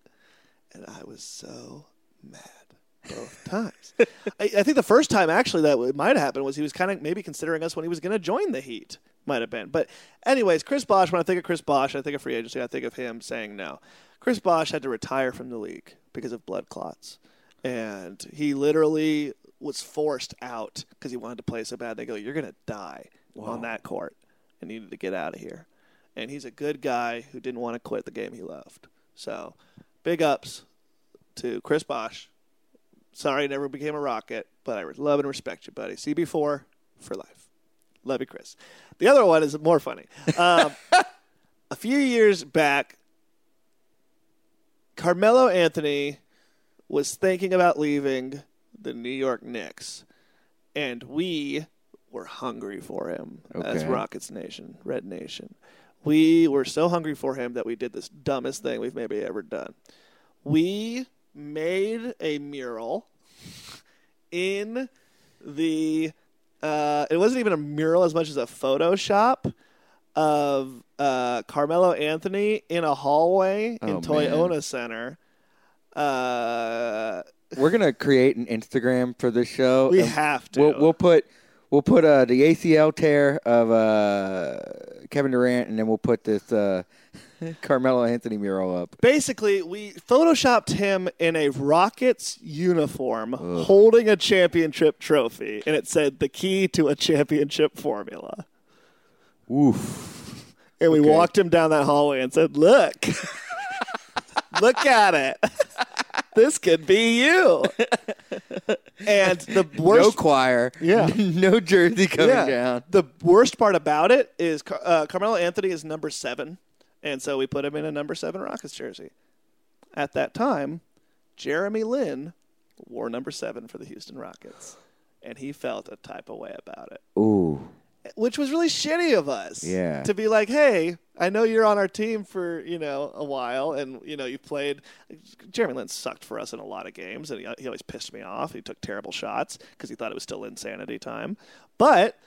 [SPEAKER 2] And I was so mad both times. I, I think the first time actually that it might have happened was he was kind of maybe considering us when he was going to join the Heat. Might have been. But, anyways, Chris Bosh, when I think of Chris Bosh, I think of free agency, I think of him saying no. Chris Bosh had to retire from the league because of blood clots and he literally was forced out because he wanted to play so bad. They go, "You're gonna die on that court, and you need to get out of here." And he's a good guy who didn't want to quit the game he loved. So, big ups to Chris Bosh. Sorry, I never became a Rocket, but I love and respect you, buddy. CB4 for life. Love you, Chris. The other one is more funny. Um, a few years back, Carmelo Anthony was thinking about leaving the New York Knicks, and we were hungry for him as Rockets Nation, Red Nation. We were so hungry for him that we did this dumbest thing we've maybe ever done. We made a mural in the. Uh, it wasn't even a mural as much as a Photoshop of uh, Carmelo Anthony in a hallway
[SPEAKER 1] Oh,
[SPEAKER 2] in
[SPEAKER 1] man.
[SPEAKER 2] Toyota Center. Uh,
[SPEAKER 1] We're gonna create an Instagram for this show.
[SPEAKER 2] we have to.
[SPEAKER 1] We'll, we'll put we'll put uh, the ACL tear of uh, Kevin Durant, and then we'll put this uh, Carmelo Anthony mural up.
[SPEAKER 2] Basically, we photoshopped him in a Rockets uniform holding a championship trophy, and it said the key to a championship formula.
[SPEAKER 1] Oof.
[SPEAKER 2] And we
[SPEAKER 1] Okay.
[SPEAKER 2] walked him down that hallway and said, Look, look at it. This could be you. And the
[SPEAKER 1] No
[SPEAKER 2] worst
[SPEAKER 1] choir.
[SPEAKER 2] Yeah.
[SPEAKER 1] no jersey coming
[SPEAKER 2] yeah.
[SPEAKER 1] down.
[SPEAKER 2] The worst part about it is uh, Carmelo Anthony is number seven, and so we put him in a number seven Rockets jersey. At that time, Jeremy Lin wore number seven for the Houston Rockets, and he felt a type of way about it,
[SPEAKER 1] Ooh.
[SPEAKER 2] which was really shitty of us.
[SPEAKER 1] Yeah.
[SPEAKER 2] to be like, hey, I know you're on our team for you know a while, and you know you played. Jeremy Lin sucked for us in a lot of games, and he, he always pissed me off. He took terrible shots because he thought it was still Linsanity time, but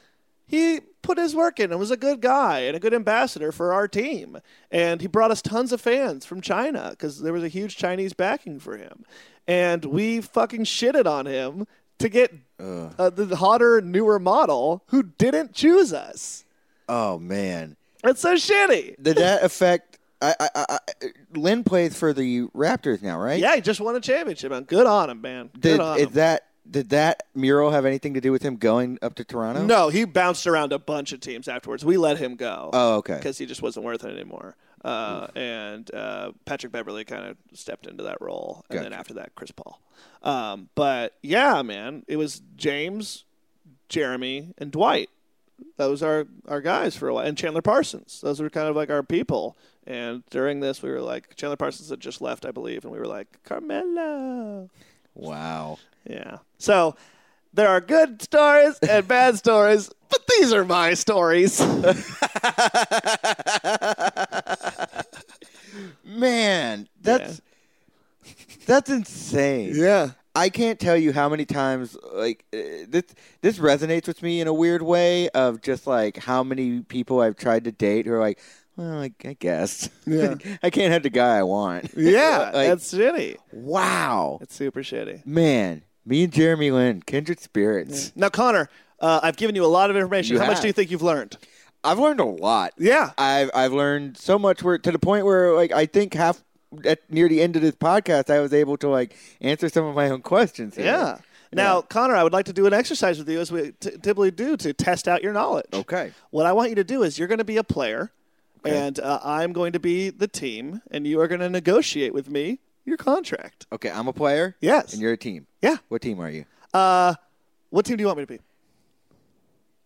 [SPEAKER 2] he put his work in and was a good guy and a good ambassador for our team. And he brought us tons of fans from China because there was a huge Chinese backing for him. And we fucking shitted on him to get uh, the hotter, newer model who didn't choose us.
[SPEAKER 1] Oh man.
[SPEAKER 2] It's so shitty.
[SPEAKER 1] Did that affect? I, I, I, Lin plays for the Raptors now, right?
[SPEAKER 2] Yeah, he just won a championship, man. Good on him, man. Good
[SPEAKER 1] Did
[SPEAKER 2] on
[SPEAKER 1] is
[SPEAKER 2] him.
[SPEAKER 1] that did that mural have anything to do with him going up to Toronto?
[SPEAKER 2] No, he bounced around a bunch of teams afterwards. We let him go.
[SPEAKER 1] Oh, okay.
[SPEAKER 2] Because he just wasn't worth it anymore. Uh, and uh, Patrick Beverley kind of stepped into that role, and then after that, Chris Paul. Um, but yeah, man, it was James, Jeremy, and Dwight. Those are our guys for a while, and Chandler Parsons. Those were kind of like our people. And during this, we were like Chandler Parsons had just left, I believe, and we were like Carmelo.
[SPEAKER 1] Wow.
[SPEAKER 2] Yeah. So there are good stories and bad stories, but these are my stories.
[SPEAKER 1] Man, that's that's insane.
[SPEAKER 2] yeah.
[SPEAKER 1] I can't tell you how many times like uh, this this resonates with me in a weird way of just like how many people I've tried to date who are like, well, I, I guess,
[SPEAKER 2] Yeah.
[SPEAKER 1] I can't have the guy I want.
[SPEAKER 2] Yeah,
[SPEAKER 1] Like,
[SPEAKER 2] that's shitty.
[SPEAKER 1] wow,
[SPEAKER 2] It's super shitty.
[SPEAKER 1] man, me and Jeremy Lin, kindred spirits.
[SPEAKER 2] Now, Connor, uh, I've given you a lot of information.
[SPEAKER 1] You
[SPEAKER 2] How much do you think you've learned?
[SPEAKER 1] I've learned a lot.
[SPEAKER 2] Yeah.
[SPEAKER 1] I've I've learned so much where to the point where like I think half at near the end of this podcast I was able to like answer some of my own questions. here.
[SPEAKER 2] Yeah. Now, Connor, I would like to do an exercise with you as we t- typically do to test out your knowledge.
[SPEAKER 1] Okay.
[SPEAKER 2] What I want you to do is you're going to be a player, and uh, I'm going to be the team, and you are going to negotiate with me your contract.
[SPEAKER 1] Okay, I'm a player.
[SPEAKER 2] Yes.
[SPEAKER 1] And you're a team.
[SPEAKER 2] Yeah.
[SPEAKER 1] What team are you?
[SPEAKER 2] Uh, what team do you want me to be?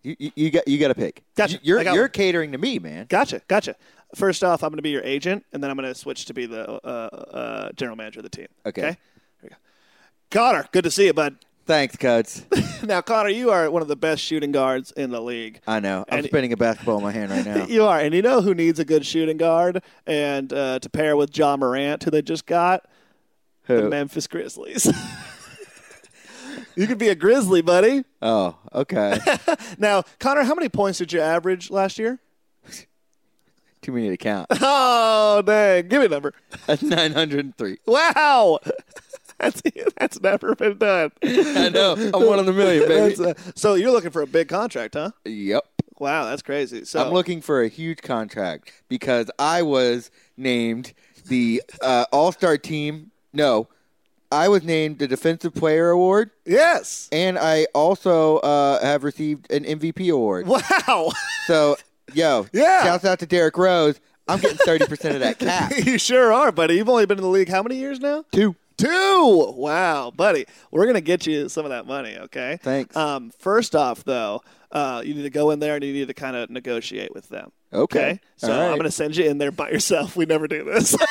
[SPEAKER 1] You you, you got you got to pick.
[SPEAKER 2] Gotcha.
[SPEAKER 1] You- You're
[SPEAKER 2] got
[SPEAKER 1] you're
[SPEAKER 2] one.
[SPEAKER 1] catering to me, man.
[SPEAKER 2] Gotcha, gotcha. First off, I'm going to be your agent, and then I'm going to switch to be the uh, uh, general manager of the team.
[SPEAKER 1] Okay.
[SPEAKER 2] Here we go. Connor, good to see you, bud.
[SPEAKER 1] Thanks, Coach.
[SPEAKER 2] now, Connor, you are one of the best shooting guards in the league.
[SPEAKER 1] I know. I'm
[SPEAKER 2] And-
[SPEAKER 1] spinning a basketball in my hand right now.
[SPEAKER 2] You are, and you know who needs a good shooting guard, and uh, to pair with Ja Morant, who they just got, the
[SPEAKER 1] Who?
[SPEAKER 2] Memphis Grizzlies. you could be a Grizzly, buddy.
[SPEAKER 1] Oh, okay.
[SPEAKER 2] Now, Connor, how many points did you average last year?
[SPEAKER 1] Too many to count.
[SPEAKER 2] Oh, dang! Give me a number.
[SPEAKER 1] 903.
[SPEAKER 2] Wow, that's that's never been done.
[SPEAKER 1] I know. I'm one in a million, baby.
[SPEAKER 2] Uh, so you're looking for a big contract, huh?
[SPEAKER 1] Yep.
[SPEAKER 2] Wow, that's crazy. So
[SPEAKER 1] I'm looking for a huge contract because I was named the uh, All Star team. No, I was named the Defensive Player Award,
[SPEAKER 2] yes.
[SPEAKER 1] and I also uh, have received an MVP award.
[SPEAKER 2] Wow,
[SPEAKER 1] So, yo,
[SPEAKER 2] Yeah.
[SPEAKER 1] shouts out to Derrick Rose. I'm getting 30% of that cap.
[SPEAKER 2] you sure are, buddy. You've only been in the league how many years now?
[SPEAKER 1] Two.
[SPEAKER 2] Two. Wow, buddy. We're gonna get you some of that money. Okay.
[SPEAKER 1] Thanks.
[SPEAKER 2] Um, first off, though, uh, you need to go in there and you need to kind of negotiate with them.
[SPEAKER 1] Okay.
[SPEAKER 2] So
[SPEAKER 1] All right.
[SPEAKER 2] I'm gonna send you in there by yourself. We never do this.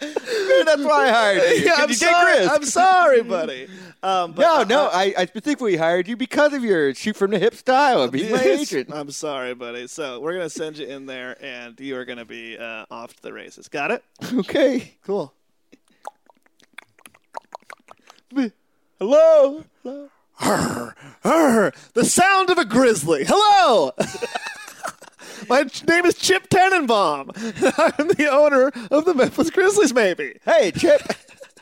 [SPEAKER 1] That's why I hired you.
[SPEAKER 2] Yeah, I'm,
[SPEAKER 1] you
[SPEAKER 2] sorry. I'm sorry, buddy. Um, but
[SPEAKER 1] no, no,
[SPEAKER 2] I-
[SPEAKER 1] I, specifically hired you because of your shoot from the hip style and be my agent.
[SPEAKER 2] I'm sorry, buddy. So we're gonna send you in there, and you are gonna be uh, off to the races. Got it?
[SPEAKER 1] Okay.
[SPEAKER 2] Cool.
[SPEAKER 1] Hello.
[SPEAKER 2] Arr, the sound of a grizzly. Hello. My name is Chip Tenenbaum. I'm the owner of the Memphis Grizzlies. Maybe.
[SPEAKER 1] Hey, Chip.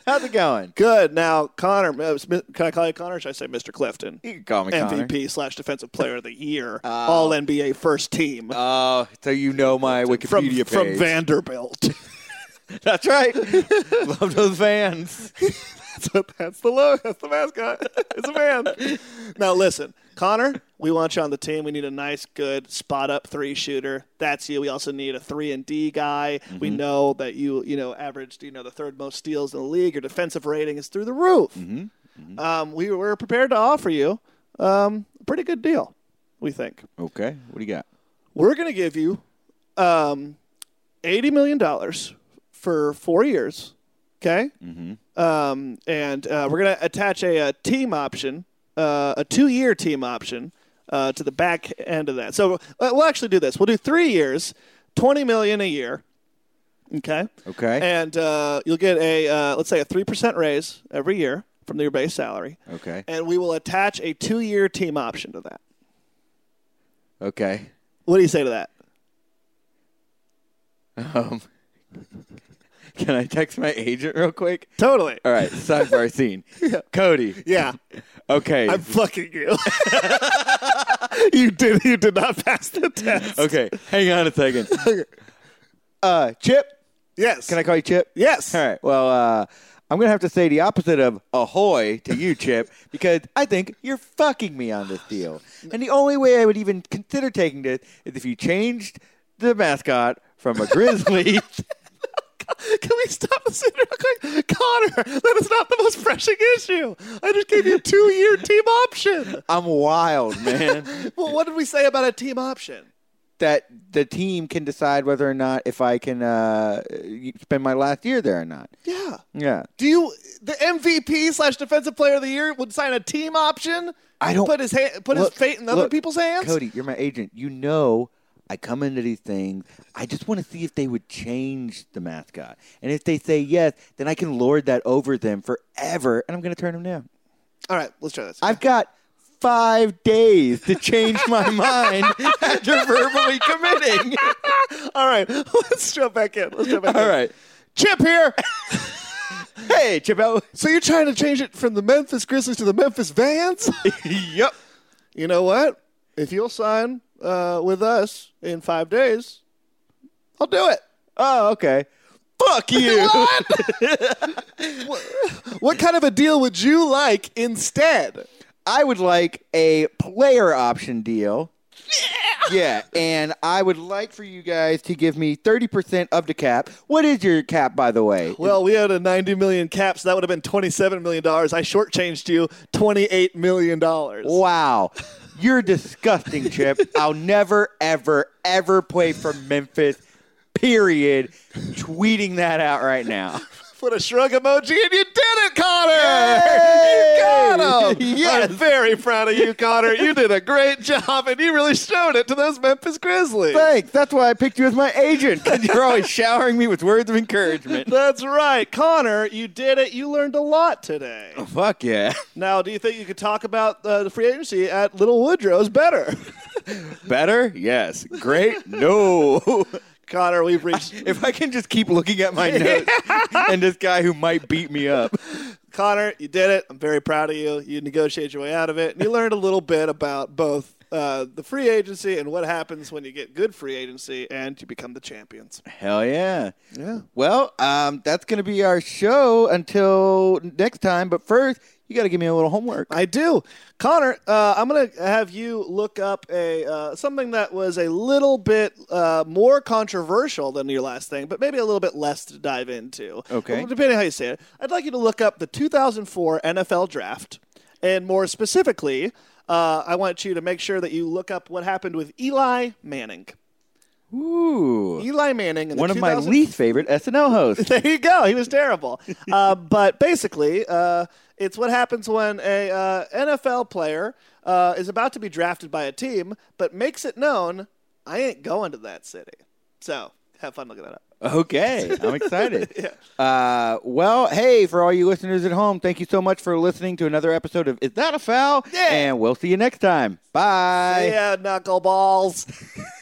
[SPEAKER 1] How's it going?
[SPEAKER 2] Good. Now, Connor. uh, Can I call you Connor? Should I say Mr. Clifton?
[SPEAKER 1] You can call me Connor.
[SPEAKER 2] MVP slash Defensive Player of the Year, All NBA First Team
[SPEAKER 1] Oh, so you know my
[SPEAKER 2] from
[SPEAKER 1] Wikipedia
[SPEAKER 2] from
[SPEAKER 1] page.
[SPEAKER 2] Vanderbilt.
[SPEAKER 1] That's right. Love those fans.
[SPEAKER 2] That's the logo. That's the mascot. It's a man. now listen, Connor. We want you on the team. We need a nice, good spot up three shooter. That's you. We also need a three and D guy. We know that you, you know, averaged, you know, the third most steals in the league. Your defensive rating is through the roof. Um, we were prepared to offer you um, a pretty good deal. We think
[SPEAKER 1] Okay. What do you got?
[SPEAKER 2] we're going to give you um, eighty million dollars for four years. Okay, mm-hmm. Um, and uh, we're going to attach a, a team option, uh, a two-year team option uh, to the back end of that. So uh, we'll actually do this. We'll do three years, twenty million a year. Okay.
[SPEAKER 1] Okay.
[SPEAKER 2] And uh, you'll get a uh, let's say a three percent raise every year from your base salary,
[SPEAKER 1] Okay.
[SPEAKER 2] and we will attach a two-year team option to that.
[SPEAKER 1] Okay.
[SPEAKER 2] What do you say to that?
[SPEAKER 1] Um, can I text my agent real quick?
[SPEAKER 2] Totally.
[SPEAKER 1] All right. Sidebar scene. Cody.
[SPEAKER 2] Yeah.
[SPEAKER 1] Okay.
[SPEAKER 2] I'm fucking you. you did. You did not pass the test.
[SPEAKER 1] okay. Hang on a second. Uh, Chip.
[SPEAKER 2] Yes.
[SPEAKER 1] Can I call you Chip?
[SPEAKER 2] Yes.
[SPEAKER 1] All right. Well, uh, I'm gonna have to say the opposite of ahoy to you, Chip, because I think you're fucking me on this deal. And the only way I would even consider taking this is if you changed the mascot from a grizzly.
[SPEAKER 2] Can we stop this real quick, Connor? That is not the most pressing issue. I just gave you a two-year team option.
[SPEAKER 1] I'm wild, man.
[SPEAKER 2] Well, what did we say about a team option?
[SPEAKER 1] that the team can decide whether or not if I can uh, spend my last year there or not.
[SPEAKER 2] Yeah.
[SPEAKER 1] Yeah.
[SPEAKER 2] Do you the MVP slash Defensive Player of the Year would sign a team option?
[SPEAKER 1] I don't-
[SPEAKER 2] put his put
[SPEAKER 1] Look,
[SPEAKER 2] his fate in other
[SPEAKER 1] look,
[SPEAKER 2] people's hands.
[SPEAKER 1] Cody, you're my agent. You know I come into these things. I just want to see if they would change the mascot. And if they say yes, then I can lord that over them forever, and I'm going to turn them down.
[SPEAKER 2] All right, let's try this.
[SPEAKER 1] I've got five days to change my mind after verbally committing.
[SPEAKER 2] All right, let's jump back in. Let's jump back in.
[SPEAKER 1] All right.
[SPEAKER 2] Chip here.
[SPEAKER 1] Hey, Chippo.
[SPEAKER 2] So you're trying to change it from the Memphis Grizzlies to the Memphis Vans?
[SPEAKER 1] yep.
[SPEAKER 2] you know what? If you'll sign uh, with us in five days, I'll do it.
[SPEAKER 1] Oh, okay. Fuck you.
[SPEAKER 2] What what kind of a deal would you like instead?
[SPEAKER 1] I would like a player option deal. Yeah, and I would like for you guys to give me 30% of the cap. What is your cap, by the way?
[SPEAKER 2] Well, we had a 90 million cap, so that would have been 27 million dollars. I shortchanged you 28 million dollars.
[SPEAKER 1] Wow. You're disgusting, Chip. I'll never, ever, ever play for Memphis. Period. Tweeting that out right now.
[SPEAKER 2] Put a shrug emoji and you did it, Connor!
[SPEAKER 1] Yay!
[SPEAKER 2] You got him!
[SPEAKER 1] Yes.
[SPEAKER 2] I'm very proud of you, Connor. You did a great job and you really showed it to those Memphis Grizzlies.
[SPEAKER 1] Thanks. That's why I picked you as my agent because you're always showering me with words of encouragement.
[SPEAKER 2] That's right. Connor, you did it. You learned a lot today.
[SPEAKER 1] Fuck yeah.
[SPEAKER 2] Now, do you think you could talk about uh, the free agency at Little Woodrow's better?
[SPEAKER 1] Better? Yes. Great? No.
[SPEAKER 2] Connor, we've reached.
[SPEAKER 1] if I can just keep looking at my notes and this guy who might beat me up.
[SPEAKER 2] Connor, you did it. I'm very proud of you. You negotiated your way out of it. And you learned a little bit about both uh, the free agency and what happens when you get good free agency and you become the champions.
[SPEAKER 1] Hell yeah.
[SPEAKER 2] Yeah.
[SPEAKER 1] Well, um, that's going to be our show until next time. But first, you got to give me a little homework.
[SPEAKER 2] I do. Connor, uh, I'm going to have you look up a uh, something that was a little bit uh, more controversial than your last thing, but maybe a little bit less to dive into.
[SPEAKER 1] Okay.
[SPEAKER 2] Well, depending how you say it. I'd like you to look up the 2004 NFL Draft, and more specifically, uh, I want you to make sure that you look up what happened with Eli Manning.
[SPEAKER 1] Ooh.
[SPEAKER 2] Eli Manning. In
[SPEAKER 1] One of my least favorite SNL hosts.
[SPEAKER 2] There you go. He was terrible. uh, but basically, uh, it's what happens when a uh, NFL player uh, is about to be drafted by a team, but makes it known, I ain't going to that city. So have fun looking that up.
[SPEAKER 1] Okay, I'm excited. yeah. uh, well, hey, for all you listeners at home, thank you so much for listening to another episode of Is That a Foul?
[SPEAKER 2] Yeah.
[SPEAKER 1] And we'll see you next time. Bye.
[SPEAKER 2] Yeah, knuckleballs.